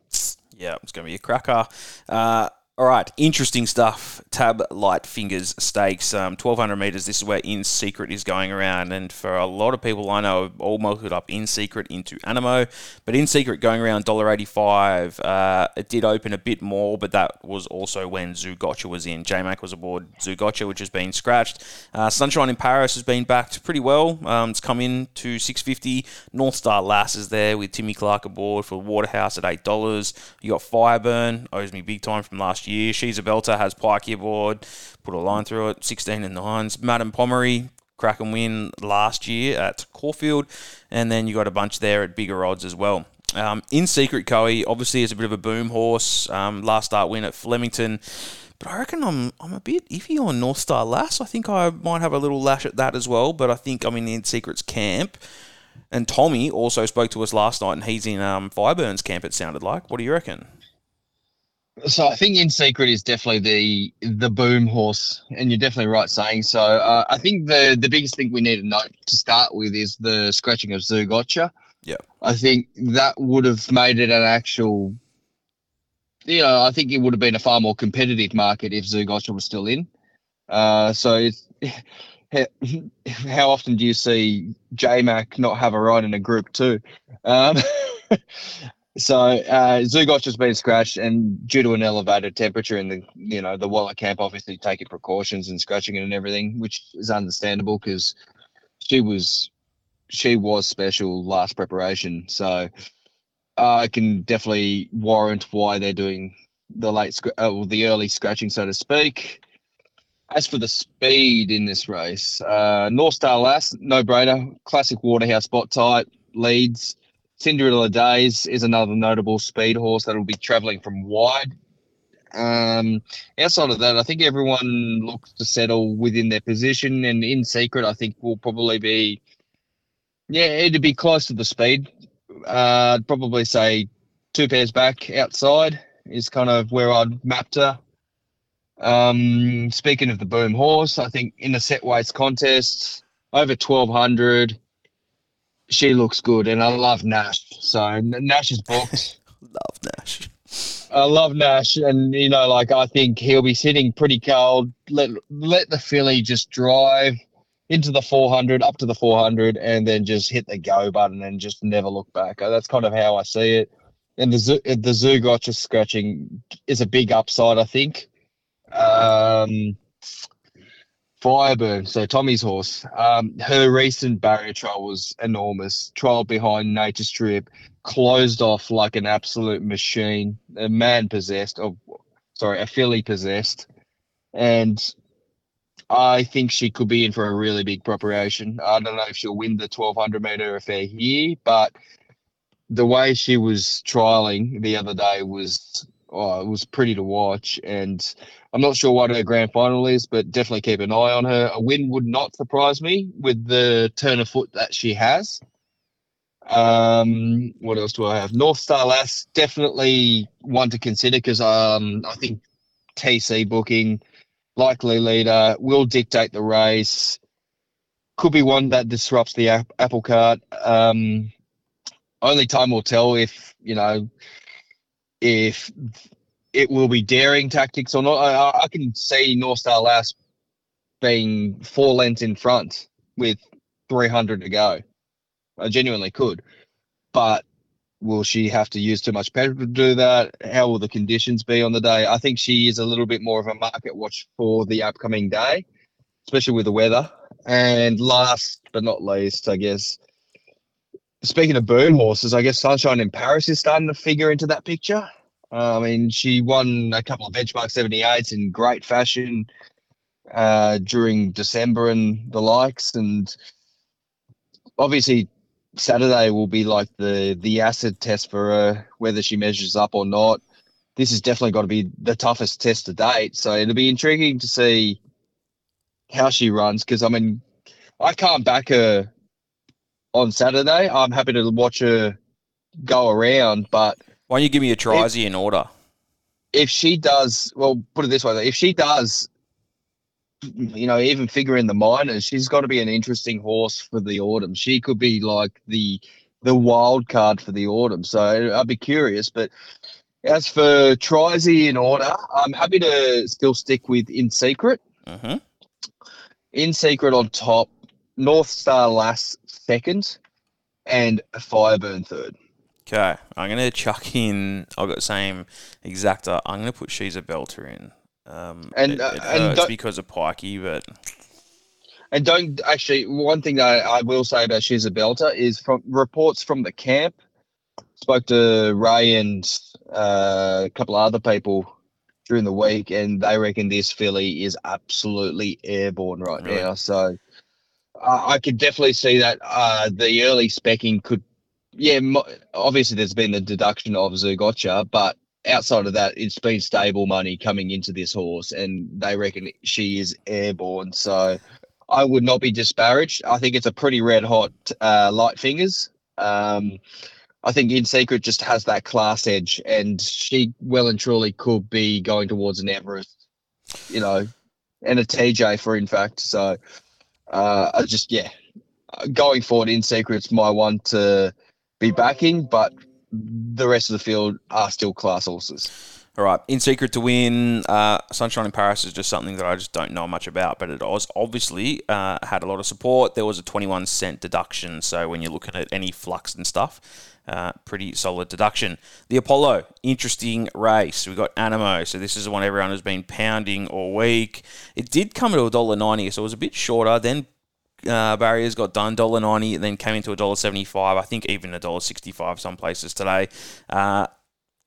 Yeah, it's going to be a cracker. Uh, all right, interesting stuff. Tab Light Fingers Stakes, um, 1200 metres. This is where In Secret is going around. And for a lot of people I know, all melted up In Secret into Anamoe. But In Secret going around $1.85. Uh, it did open a bit more, but that was also when Zougotcha was in. J-Mac was aboard Zougotcha, which has been scratched. Uh, Sunshine in Paris has been backed pretty well. Um, it's come in to 650 North Star Lass is there with Timmy Clark aboard for Waterhouse at $8. You got Fireburn, owes me big time from last year. She's a belter, has Pikey aboard, put a line through it, 16 and 9s. Madam Pomery, crack and win last year at Caulfield. And then you got a bunch there at bigger odds as well. Um, in Secret Coe, obviously, is a bit of a boom horse. Um, last start win at Flemington. But I reckon I'm I'm a bit iffy on North Star Lass. I think I might have a little lash at that as well. But I think I'm in the In Secret's camp. And Tommy also spoke to us last night, and he's in um, Fireburn's camp. It sounded like. What do you reckon? So I think In Secret is definitely the the boom horse, and you're definitely right saying so. Uh, I think the the biggest thing we need to note to start with is the scratching of Zougotcha. Yeah. I think that would have made it an actual. You know, I think it would have been a far more competitive market if Zougotcha was still in. Uh, so it's how often do you see JMac not have a ride in a group too? Um, so uh, Zugoch has been scratched, and due to an elevated temperature in the you know the Waller camp, obviously taking precautions and scratching it and everything, which is understandable because she was she was special last preparation. So I can definitely warrant why they're doing the late, uh, the early scratching, so to speak. As for the speed in this race, uh, North Star Lass, no brainer, classic Waterhouse spot type leads. Cinderella Days is another notable speed horse that will be travelling from wide. Um, outside of that, I think everyone looks to settle within their position, and in secret, I think will probably be, yeah, it'd be close to the speed. Uh, I'd probably say two pairs back outside is kind of where I'd mapped her. Um, speaking of the boom horse, I think in the set weights contest, over 1200, she looks good. And I love Nash. So Nash is booked. love Nash. I love Nash. And, you know, like I think he'll be sitting pretty cold. Let, let the filly just drive into the 400, up to the 400, and then just hit the go button and just never look back. That's kind of how I see it. And the the Zougotcha scratching is a big upside, I think. Um, Fireburn, so Tommy's horse. Um, her recent barrier trial was enormous. Trial behind Nature Strip, closed off like an absolute machine. A man possessed, of sorry, a filly possessed, and I think she could be in for a really big preparation. I don't know if she'll win the 1200 meter affair here, but the way she was trialing the other day was oh, it was pretty to watch. And I'm not sure what her grand final is, but definitely keep an eye on her. A win would not surprise me with the turn of foot that she has. Um, what else do I have? North Star Lass, definitely one to consider because um, I think TC booking, likely leader, will dictate the race. Could be one that disrupts the apple cart. Um, only time will tell if you know if it will be daring tactics or not. I, I can see North Star Lass being four lengths in front with 300 to go. I genuinely could, but will she have to use too much petrol to do that? How will the conditions be on the day? I think she is a little bit more of a market watch for the upcoming day, especially with the weather. And last but not least, I guess speaking of burn horses, I guess Sunshine in Paris is starting to figure into that picture. Uh, I mean, she won a couple of benchmark 78s in great fashion uh, during December and the likes. And obviously, Saturday will be like the the acid test for her, whether she measures up or not. This has definitely got to be the toughest test to date. So it'll be intriguing to see how she runs because I mean, I can't back her on Saturday. I'm happy to watch her go around, but why don't you give me a trisy in order? If she does, well, put it this way: if she does, you know, even figure in the minors, she's got to be an interesting horse for the autumn. She could be like the the wild card for the autumn. So I'd be curious. But as for Trisy in order, I'm happy to still stick with In Secret. Mm-hmm. In Secret on top, North Star Lass second, and Fireburn third. Okay, I'm gonna chuck in. I've got the same exacta. I'm gonna put She's a Belter in. Um, and it, uh, it hurts because of Pikey, but and don't actually. One thing that I will say about She's a Belter is from reports from the camp. Spoke to Ray and uh, a couple of other people during the week, and they reckon this filly is absolutely airborne right really? now. So uh, I could definitely see that uh, the early specking could, yeah, obviously there's been the deduction of Zougotcha, but outside of that, it's been stable money coming into this horse, and they reckon she is airborne. So I would not be disparaged. I think it's a pretty red hot uh, light fingers. Um, I think In Secret just has that class edge, and she well and truly could be going towards an Everest, you know, and a TJ for in fact. So uh, I just yeah, going forward in secret's my one to be backing, but the rest of the field are still class horses. All right, in secret to win, uh, Sunshine in Paris is just something that I just don't know much about, but it was obviously uh, had a lot of support. There was a 21 cent deduction, so when you're looking at any flux and stuff, uh, pretty solid deduction. The Apollo, interesting race. We got Anamoe, so this is the one everyone has been pounding all week. It did come to $1.90, so it was a bit shorter. Then uh, barriers got done dollar ninety, then came into a dollar seventy five. I think even a dollar sixty five some places today. Uh,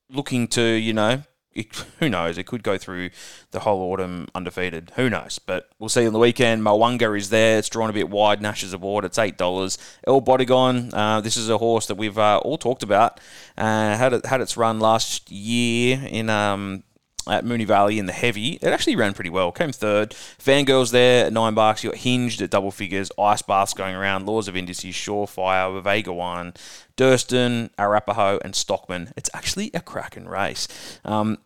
looking to you know it, who knows? It could go through the whole autumn undefeated. Who knows? But we'll see on the weekend. Mo'unga is there. It's drawn a bit wide. Nash's Award. It's eight dollars. El Bodegon. Uh, this is a horse that we've uh, all talked about. Uh, had it had its run last year in um, at Moonee Valley in the heavy. It actually ran pretty well. Came third. Fangirls there at nine bucks. You got hinged at double figures. Icebath's going around. Laws of Indices. Surefire. Vega one. Durston, Arapaho, and Stockman. It's actually a cracking race. Um,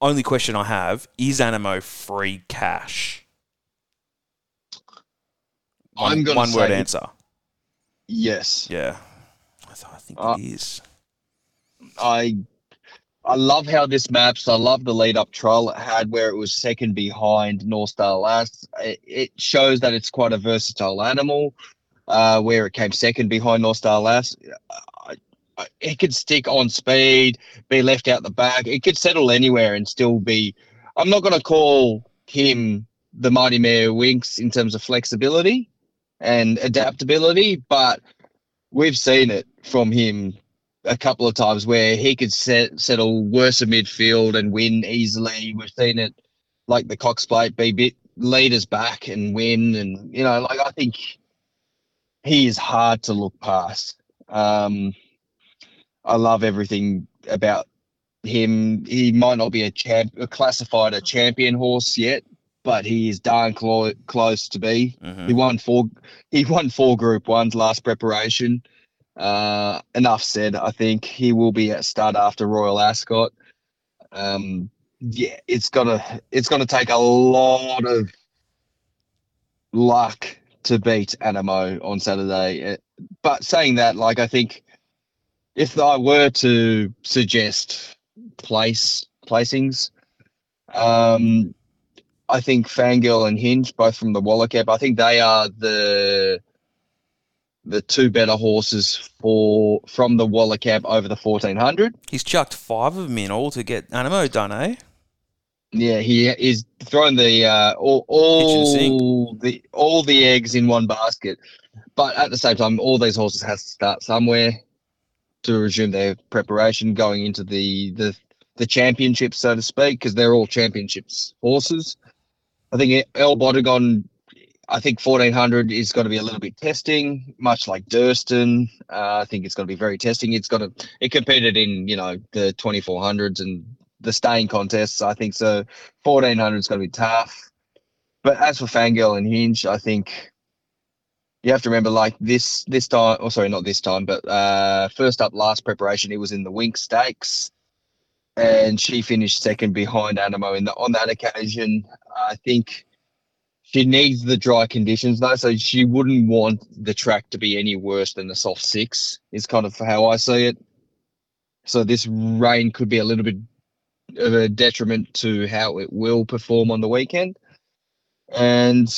only question I have is Anamoe free cash? One, I'm gonna one word answer. Yes. Yeah, I, th- I think Uh, it is. I I love how this maps. I love the lead up trial it had where it was second behind North Star Lass. It, shows that it's quite a versatile animal. Uh, where it came second behind North Star Lass, I, it could stick on speed, be left out the back. It could settle anywhere and still be. I'm not going to call him the Mighty Mayor Winx in terms of flexibility and adaptability, but we've seen it from him a couple of times where he could set, settle worse in midfield and win easily. We've seen it like the Cox Plate be bit leaders back and win, and you know, like I think he is hard to look past. Um, I love everything about him. He might not be a champ, a classified a champion horse yet, but he is darn clo- close to be. Mhm. He won four. He won four Group Ones last preparation. Uh, enough said. I think he will be at stud after Royal Ascot. Um, yeah, it's gonna it's gonna take a lot of luck to beat Anamoe on Saturday. Uh, But saying that, like I think if I were to suggest place placings, um, I think Fangirl and Hinge, both from the Waller Cap, I think they are the the two better horses for from the Waller cab over the fourteen hundred. He's chucked five of them in all to get Anamoe done, eh? Yeah, he is throwing the uh, all, all the all the eggs in one basket, but at the same time, all these horses has to start somewhere to resume their preparation going into the the the championship, so to speak, because they're all championships horses. I think El Bodegon, I think fourteen hundred is going to be a little bit testing, much like Durston. Uh, I think it's going to be very testing. It's going to it competed in you know the twenty four hundreds and the staying contests. I think so. Fourteen hundred is going to be tough. But as for Fangirl and Hinge, I think you have to remember like this this time. Oh, sorry, not this time, but uh, first up last preparation, it was in the Winx Stakes, and she finished second behind Anamoe in the on that occasion. I think. She needs the dry conditions though, so she wouldn't want the track to be any worse than the soft six. Is kind of how I see it. So this rain could be a little bit of a detriment to how it will perform on the weekend. And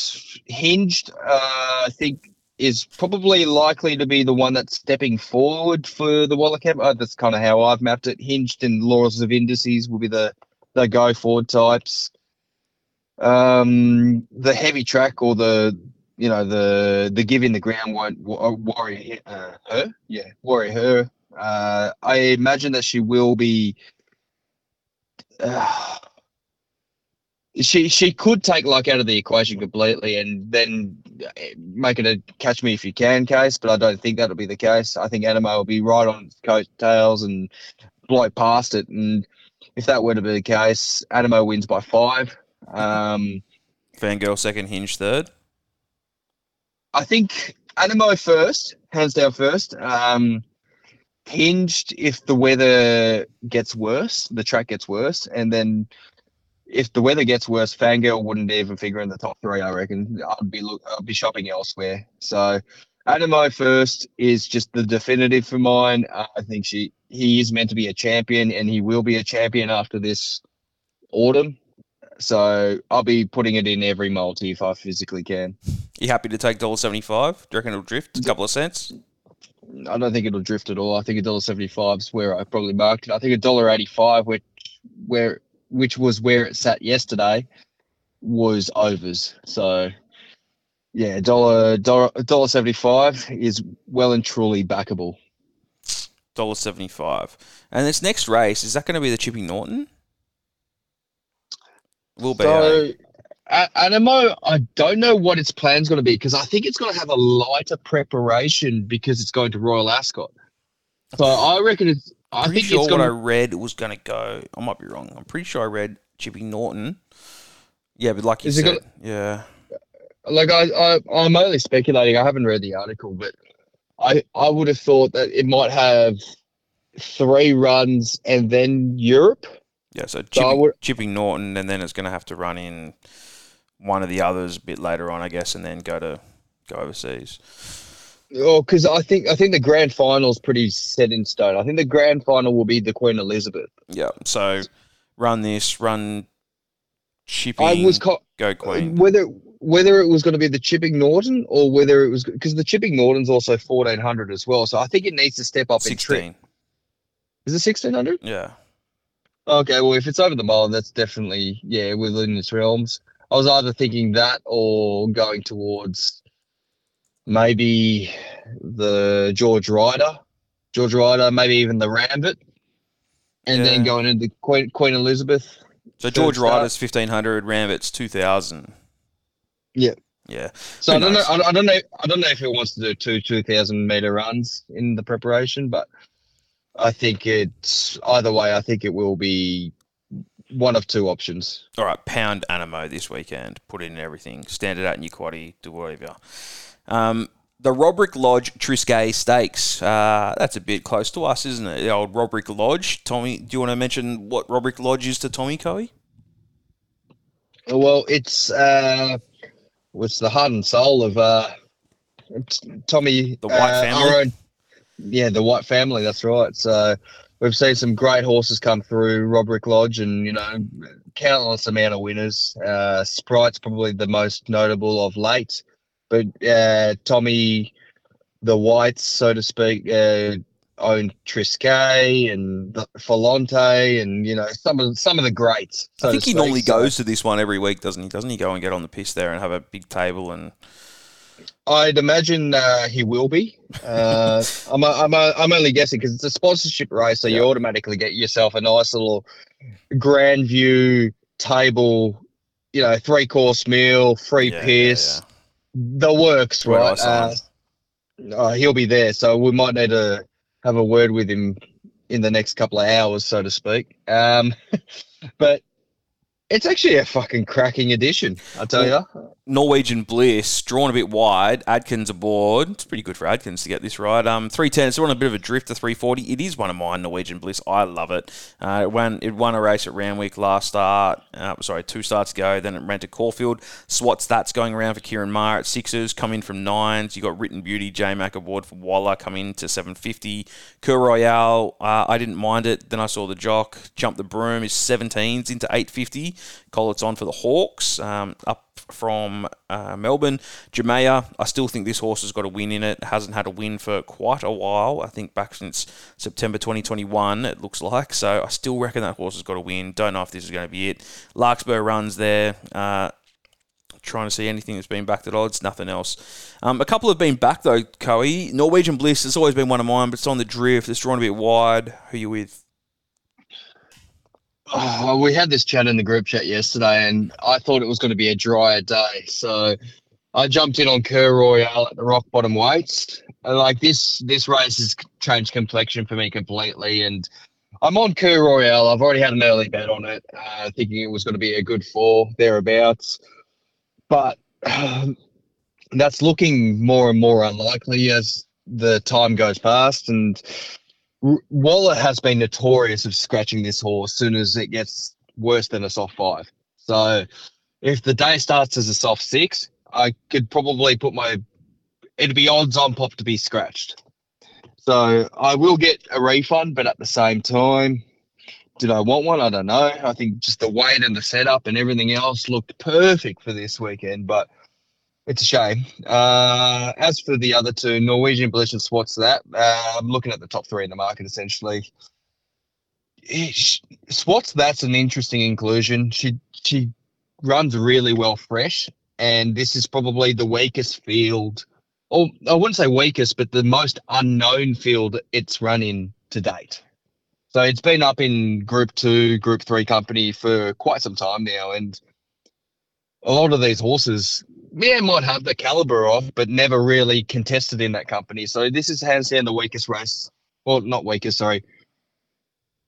Hinged, uh, I think, is probably likely to be the one that's stepping forward for the Waller Cap. Uh, that's kind of how I've mapped it. Hinged and Laws of Indices will be the, the go forward types. Um, the heavy track or the you know the the give in the ground won't worry uh, her. Yeah, worry her. Uh, I imagine that she will be uh, she she could take luck out of the equation completely and then eh, make it a catch me if you can case, but I don't think that'll be the case. I think Anamoe will be right on its coattails and blow past it. And if that were to be the case, Anamoe wins by five. Um, Fangirl second, Hinge third. I think Anamoe first, hands down first. Um, hinged if the weather gets worse, the track gets worse, and then if the weather gets worse, Fangirl wouldn't even figure in the top three. I reckon I'd be look, I'd be shopping elsewhere. So Anamoe first is just the definitive for mine. Uh, I think she he is meant to be a champion, and he will be a champion after this autumn. So I'll be putting it in every multi if I physically can. You happy to take dollar seventy five? Do you reckon it'll drift a couple of cents? I don't think it'll drift at all. I think a dollar seventy five is where I probably marked it. I think a dollar eighty five, which where which was where it sat yesterday, was overs. So yeah, dollar dollar dollar seventy five is well and truly backable. Dollar seventy five. And this next race is that going to be the Chipping Norton? Will be. eh? So Anamoe, I don't know what its plan's going to be because I think it's going to have a lighter preparation because it's going to Royal Ascot. So I reckon it's. I pretty think sure it's what going I read was going to go. I might be wrong. I'm pretty sure I read Chippy Norton. Yeah, but like you said, yeah. like I, I I'm only speculating. I haven't read the article, but I I would have thought that it might have three runs and then Europe. Yeah, so So chipping, would- chipping Norton, and then it's going to have to run in one of the others a bit later on, I guess, and then go to go overseas. Oh, because I think I think the grand final is pretty set in stone. I think the grand final will be the Queen Elizabeth. Yeah, so run this, run chipping, I was co- go Queen. whether whether it was going to be the Chipping Norton or whether it was because the Chipping Norton's also fourteen hundred as well. So I think it needs to step up in trip. Is it sixteen hundred? Yeah, Okay, well if it's over the mile, that's definitely yeah within its realms. I was either thinking that or going towards maybe the George Ryder, George Ryder, maybe even the Ranvet, and then going into Queen Queen Elizabeth. so George. Ryder's fifteen hundred, Ranvet's two thousand. Yeah. yeah. So I don't know. I don't- I don't know. I don't know if he wants to do two two thousand meter runs in the preparation, but I think it's either way. I think it will be one of two options. All right, pound Anamoe this weekend. Put in everything. Stand it out in your quaddy. Do whatever. Um, the Robrick Lodge Triscay Stakes. Uh, that's a bit close to us, isn't it? The old Robrick Lodge. Tommy, do you want to mention what Robrick Lodge is to Tommy Coe? Well, it's uh, it's the heart and soul of uh, Tommy, The White uh, family? Yeah, the White family. That's right. So we've seen some great horses come through Robrick Lodge, and you know, countless amount of winners. Uh, Sprite's probably the most notable of late, but uh, Tommy, the Whites, so to speak. Uh, own Triscay and Falante and you know some of some of the greats. so I think he speak. normally goes to this one every week, doesn't he? Doesn't he go and get on the piss there and have a big table and I'd imagine uh, he will be. Uh, I'm, I'm, I'm only guessing because it's a sponsorship race, so you automatically get yourself a nice little grand view table, you know, three course meal, free Yeah, yeah, piss, the works, right? Uh, uh, he'll be there, so we might need to have a word with him in the next couple of hours, so to speak. Um, but it's actually a fucking cracking edition, I tell you. Norwegian Bliss, drawn a bit wide. Adkins aboard. It's pretty good for Adkins to get this right. Um, three ten. It's on a bit of a drift to three forty. It is one of mine. Norwegian Bliss. I love it. Uh, it won. It won a race at Randwick last start. Uh, sorry, two starts ago. Then it ran to Caulfield. Swats That's going around for Ciaron Maher at sixes. Come in from nines. You got Written Beauty. J Mac aboard for Waller. Come in to seven fifty. Cur Royale. Uh, I didn't mind it. Then I saw the jock jump the broom. Is seventeens into eight fifty. Collett's on for the Hawkes. Um, up from uh, Melbourne. Jamea, I still think this horse has got a win in it. Hasn't had a win for quite a while. I think back since September 2021, it looks like. So I still reckon that horse has got a win. Don't know if this is going to be it. Larkspur runs there. Uh, trying to see anything that's been backed at odds. Nothing else. Um, a couple have been backed though, Coe. Norwegian Bliss has always been one of mine, but it's on the drift. It's drawn a bit wide. Who you with? Oh, we had this chat in the group chat yesterday, and I thought it was going to be a drier day. So I jumped in on Cur Royale at the rock bottom weights. And, Like this, this race has changed complexion for me completely. And I'm on Cur Royale. I've already had an early bet on it, uh, thinking it was going to be a good four thereabouts. But um, that's looking more and more unlikely as the time goes past. And Waller has been notorious of scratching this horse as soon as it gets worse than a soft five. So if the day starts as a soft six, I could probably put my it'd be odds on pop to be scratched. So I will get a refund, but at the same time, did I want one? I don't know. I think just the weight and the setup and everything else looked perfect for this weekend, but it's a shame. Uh, as for the other two, Norwegian and Swats that, uh, I'm looking at the top three in the market essentially. Swats that's an interesting inclusion. She she runs really well fresh, and this is probably the weakest field or I wouldn't say weakest, but the most unknown field it's run in to date. So it's been up in Group Two, Group Three company for quite some time now, and a lot of these horses, yeah, might have the caliber of, but never really contested in that company. So this is hands down the weakest race, well, not weakest, sorry,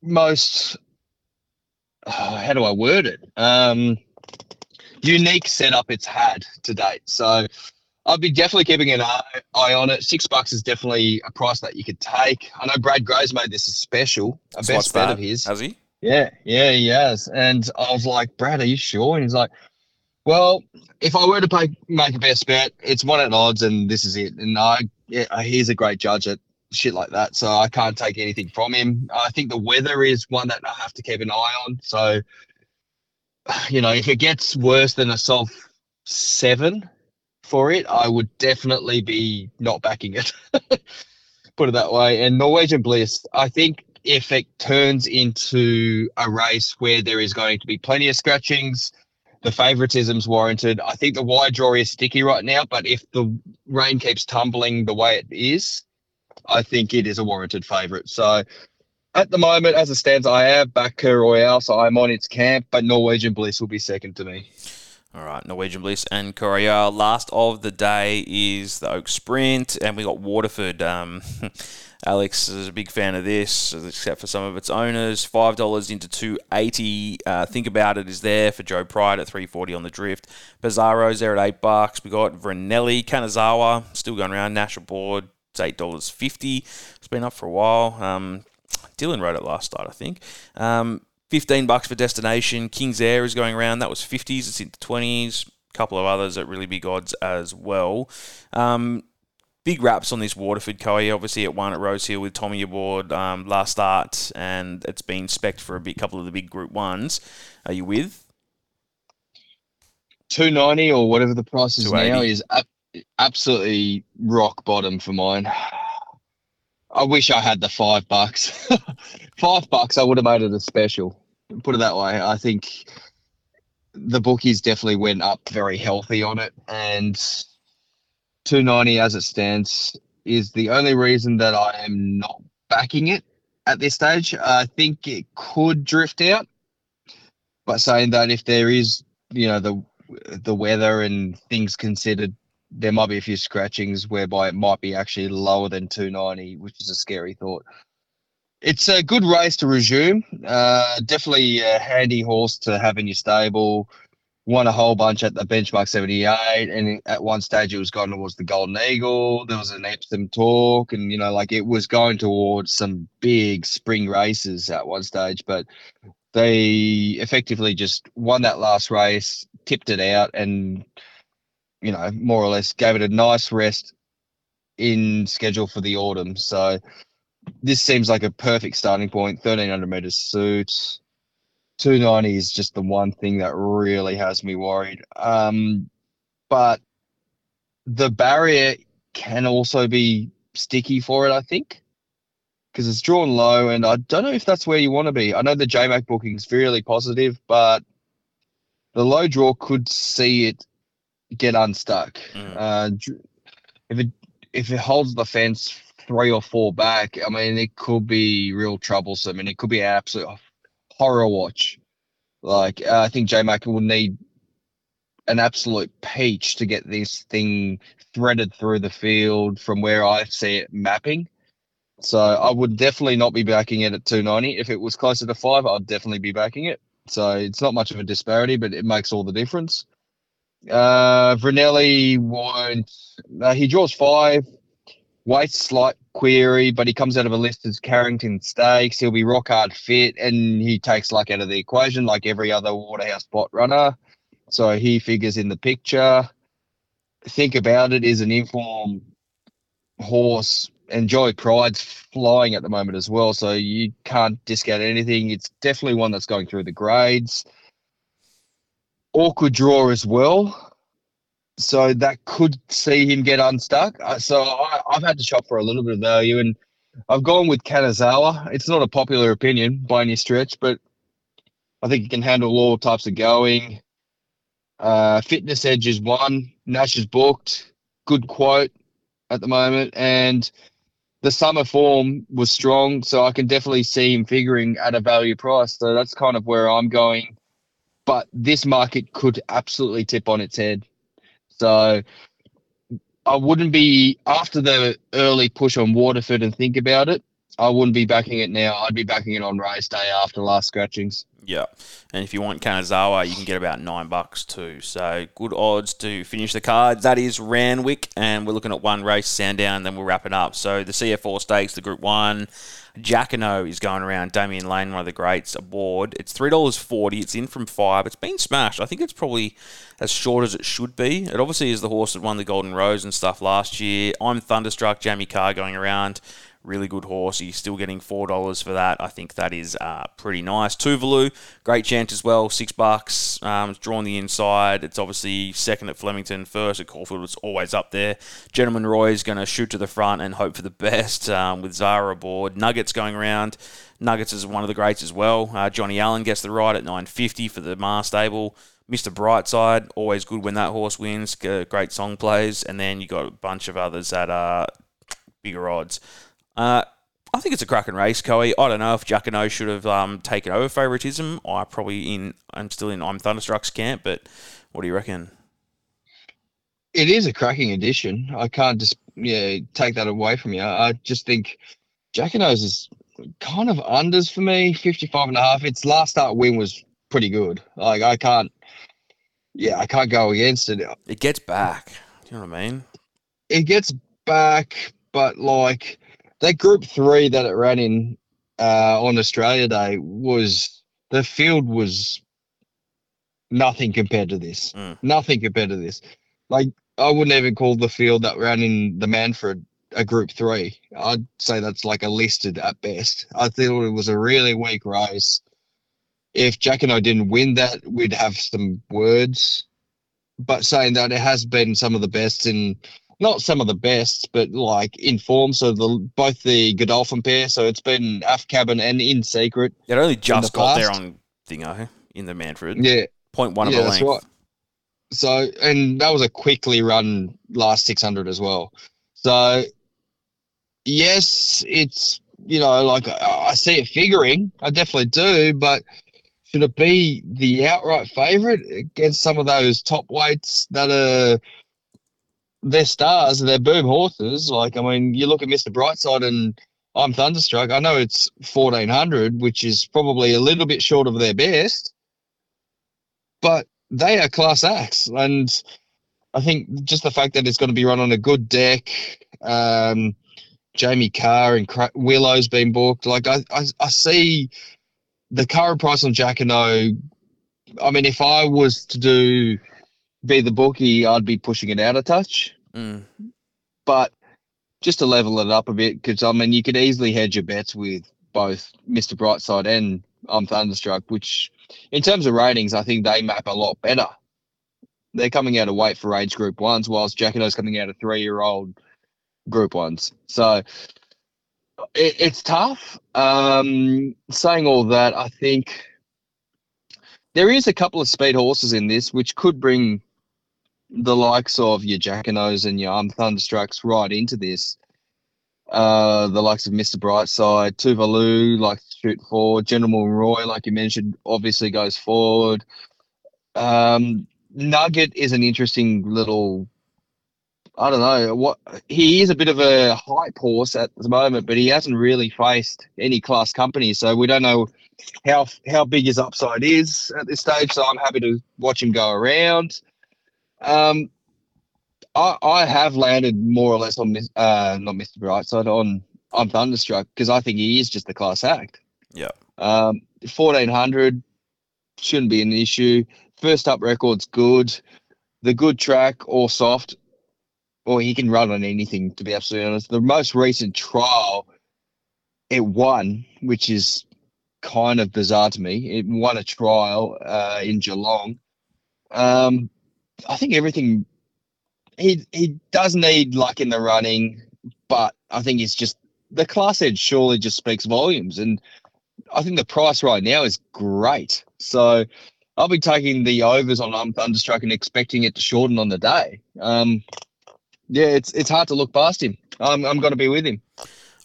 most. Oh, how do I word it? Um, unique setup it's had to date. So I'd be definitely keeping an eye, eye, on it. Six bucks is definitely a price that you could take. I know Brad Gray's made this a special, a best bet of his. Has he? Yeah, yeah, he has. And I was like, Brad, are you sure? And he's like, well, if I were to play, make a best bet, it's one at odds, and this is it. And I, yeah, uh, he's a great judge at shit like that, so I can't take anything from him. I think the weather is one that I have to keep an eye on. So, you know, if it gets worse than a soft seven, for it, I would definitely be not backing it. Put it that way. And Norwegian Bliss, I think if it turns into a race where there is going to be plenty of scratchings, the favoritism's warranted. I think the wide draw is sticky right now, but if the rain keeps tumbling the way it is, I think it is a warranted favourite. So at the moment, as it stands, I have back Royale, so I'm on its camp, but Norwegian Bliss will be second to me. All right, Norwegian Bliss and Korea. Last of the day is the Oak Sprint, and we got Waterford. Um, Alex is a big fan of this, except for some of its owners. Five dollars into two eighty. Uh, Think about it is there for Joe Pride at three forty on the drift. Bizarro's there at eight bucks. We got Vernelli, Kanazawa still going around. National Board it's eight dollars fifty. It's been up for a while. Um, Dylan wrote it last start, I think. Um, 15 bucks for destination. King's Air is going around. That was 50s. It's in the 20s. A couple of others at really big odds as well. Um, big wraps on this Waterford Coe. Obviously, it won at Rosehill with Tommy aboard um, last start, and it's been spec for a big couple of the big Group Ones. Are you with? 290 or whatever the price is now is ab- absolutely rock bottom for mine. I wish I had the five bucks. five bucks, I would have made it a special. Put it that way. I think the bookies definitely went up very healthy on it, and 290 as it stands is the only reason that I am not backing it at this stage. I think it could drift out, but saying that if there is, you know, the the weather and things considered, there might be a few scratchings whereby it might be actually lower than 290, which is a scary thought. It's a good race to resume. Uh, definitely a handy horse to have in your stable. Won a whole bunch at the benchmark 78, and at one stage it was going towards the Golden Eagle. There was an Epsom talk, and you know, like it was going towards some big spring races at one stage, but they effectively just won that last race, tipped it out, and you know, more or less gave it a nice rest in schedule for the autumn. So this seems like a perfect starting point. 1300 meters suit. 290 is just the one thing that really has me worried. Um, but the barrier can also be sticky for it, I think, because it's drawn low, and I don't know if that's where you want to be. I know the JMac booking is really positive, but the low draw could see it get unstuck. Mm. Uh, if it if it holds the fence three or four back, I mean, it could be real troublesome, and it could be an absolute horror watch. Like uh, I think J Mac will need an absolute peach to get this thing threaded through the field from where I see it mapping. So I would definitely not be backing it at 290. If it was closer to five, I'd definitely be backing it. So it's not much of a disparity, but it makes all the difference. Uh, Vernelli won't. Uh, he draws five. Weight slight query, but he comes out of a list as Carrington Stakes. He'll be rock hard fit, and he takes luck out of the equation like every other Waterhouse spot runner. So he figures in the picture. Think about it is an informed horse and Pride's flying at the moment as well. So you can't discount anything. It's definitely one that's going through the grades. Awkward draw as well. So that could see him get unstuck. Uh, so I, I've had to shop for a little bit of value and I've gone with Kanazawa. It's not a popular opinion by any stretch, but I think he can handle all types of going. Uh, fitness edge is one. Nash is booked. Good quote at the moment. And the summer form was strong, so I can definitely see him figuring at a value price. So that's kind of where I'm going. But this market could absolutely tip on its head. So I wouldn't be after the early push on Waterford and think about it. I wouldn't be backing it now. I'd be backing it on race day after last scratchings. Yeah, and if you want Kanazawa, you can get about nine bucks too. So good odds to finish the card. That is Randwick, and we're looking at one race, Sandown, then we'll wrap it up. So the C.F. Orr Stakes, the Group One, Jacquinot is going around. Damian Lane, one of the greats, aboard. It's three dollars forty. It's in from five. It's been smashed. I think it's probably as short as it should be. It obviously is the horse that won the Golden Rose and stuff last year. I'm thunderstruck. Jamie Kah going around really good horse. He's still getting four dollars for that. I think that is uh, pretty nice. Tuvalu, great chance as well. Six bucks. Um, it's drawn the inside. It's obviously second at Flemington, first at Caulfield. It's always up there. Gentleman Roy is going to shoot to the front and hope for the best um, with Zara aboard. Nuggets going around. Nuggets is one of the greats as well. Uh, Johnny Allen gets the ride at 950 for the Maher stable. Mr. Brightside, always good when that horse wins. Great song plays, and then you got a bunch of others that are bigger odds. Uh, I think it's a cracking race, Coe. I don't know if Jacquinot should have um, taken over favouritism. I probably in. I'm still in. I'm Thunderstruck's camp, but what do you reckon? It is a cracking addition. I can't just yeah take that away from you. I just think Jacquinot's is kind of unders for me. 55 and a half. Its last start win was pretty good. Like I can't. Yeah, I can't go against it. It gets back. Do you know what I mean? It gets back, but like that group three that it ran in uh, on Australia Day was the field was nothing compared to this. Mm. Nothing compared to this. Like I wouldn't even call the field that ran in the Manfred a group three. I'd say that's like a listed at best. I thought it was a really weak race. If Jacquinot didn't win that, we'd have some words. But saying that, it has been some of the best in not some of the best, but like in form. So the both the Godolphin pair. So it's been off cabin and in secret. It only just the got there on Thingo in the Manfred. Yeah, point one yeah, of a length. Right. So and that was a quickly run last six hundred as well. So yes, it's you know like I see it figuring. I definitely do, but should it be the outright favourite against some of those top weights that are they're stars, they're boom horses. Like, I mean, you look at Mr. Brightside and I'm Thunderstruck. I know it's 1400, which is probably a little bit short of their best, but they are class acts. And I think just the fact that it's going to be run on a good deck, um, Jamie Kah and Willow's been booked. Like, I, I, I see the current price on Jack Jacquinot. I mean, if I was to do be the bookie, I'd be pushing it out a touch. Mm. But just to level it up a bit, because I mean, you could easily hedge your bets with both Mr. Brightside and I'm Thunderstruck, which in terms of ratings, I think they map a lot better. They're coming out of weight for age group ones, whilst Jacquinot's coming out of three year old group ones. So it, it's tough. Um, saying all that, I think there is a couple of speed horses in this which could bring the likes of your Jacquinots and your I'm Thunderstrucks right into this. Uh, the likes of Mr. Brightside, Tuvalu, like shoot forward. General Roy, like you mentioned, obviously goes forward. Um, Nugget is an interesting little. I don't know what he is a bit of a hype horse at the moment, but he hasn't really faced any class company, so we don't know how how big his upside is at this stage. So I'm happy to watch him go around. Um, I, I have landed more or less on uh, not Mr. Brightside on on Thunderstruck because I think he is just a class act. Yeah. Um, fourteen hundred shouldn't be an issue. First up record's good. The good track or soft or he can run on anything. To be absolutely honest, the most recent trial, it won, which is kind of bizarre to me. It won a trial uh, in Geelong. Um, I think everything he he does need luck in the running, but I think it's just the class edge surely just speaks volumes, and I think the price right now is great. So I'll be taking the overs on um, Thunderstruck and expecting it to shorten on the day. Um, yeah, it's it's hard to look past him. I'm I'm going to be with him.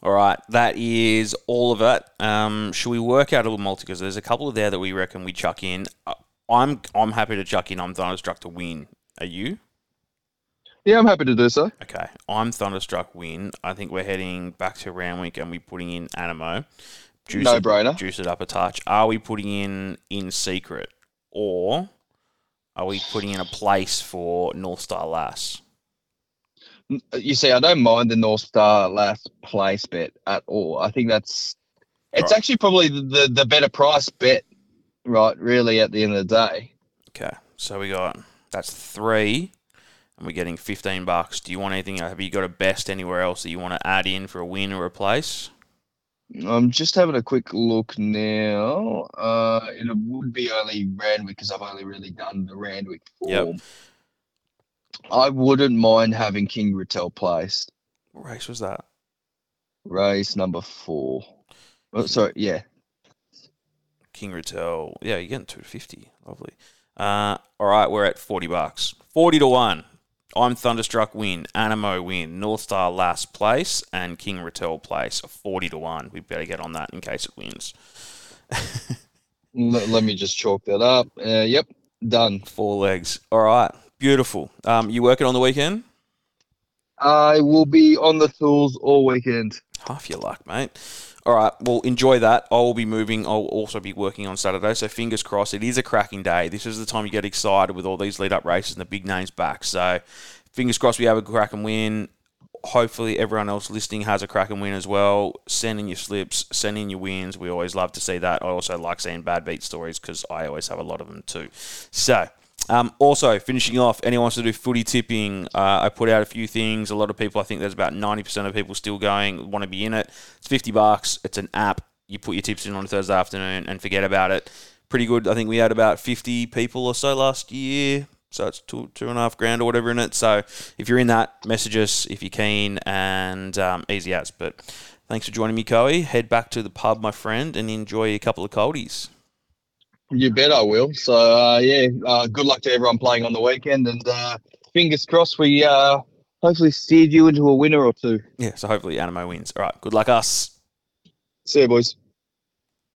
All right, that is all of it. Um, should we work out a little multi? Because there's a couple of there that we reckon we chuck in. I'm I'm happy to chuck in. I'm Thunderstruck to win. Are you? Yeah, I'm happy to do so. Okay, I'm Thunderstruck win. I think we're heading back to Randwick and we're putting in Anamoe. Juice no it, brainer. Juice it up a touch. Are we putting in in secret or are we putting in a place for North Star Lass? You see, I don't mind the North Star Lass place bet at all. I think that's it's Right. actually probably the the better price bet, right? Really, at the end of the day. Okay, so we got that's three, and we're getting fifteen bucks. Do you want anything? Have you got a best anywhere else that you want to add in for a win or a place? I'm just having a quick look now. Uh, it would be only Randwick because I've only really done the Randwick Yep. form. I wouldn't mind having King Rattel placed. What race was that? Race number four. Oh, sorry, yeah. King Rattel. Yeah, you're getting two fifty. Lovely. Uh, all right, we're at forty bucks. Forty to one. I'm Thunderstruck win, Anamoe win, North Star Lass place, and King Rattel place. Forty to one. We better get on that in case it wins. Let, let me just chalk that up. Uh, yep, done. Four legs. All right, beautiful. Um, you working on the weekend? I will be on the tools all weekend. Half your luck, mate. All right, well, enjoy that. I will be moving. I'll also be working on Saturday, so fingers crossed. It is a cracking day. This is the time you get excited with all these lead up races and the big names back. So, fingers crossed we have a crack and win. Hopefully, everyone else listening has a crack and win as well. Send in your slips, send in your wins. We always love to see that. I also like seeing bad beat stories because I always have a lot of them too. So, um, also, finishing off, anyone wants to do footy tipping, uh, I put out a few things. A lot of people, I think there's about 90% of people still going, want to be in it. It's 50 bucks. It's an app. You put your tips in on a Thursday afternoon and forget about it. Pretty good. I think we had about 50 people or so last year. So it's two, two and a half grand or whatever in it. So if you're in that, message us if you're keen and um, easy as. But thanks for joining me, Coe. Head back to the pub, my friend, and enjoy a couple of coldies. You bet I will. So uh, yeah, uh, good luck to everyone playing on the weekend, and uh, fingers crossed we uh, hopefully steered you into a winner or two. Yeah, so hopefully Anamoe wins. All right, good luck us. See you, boys.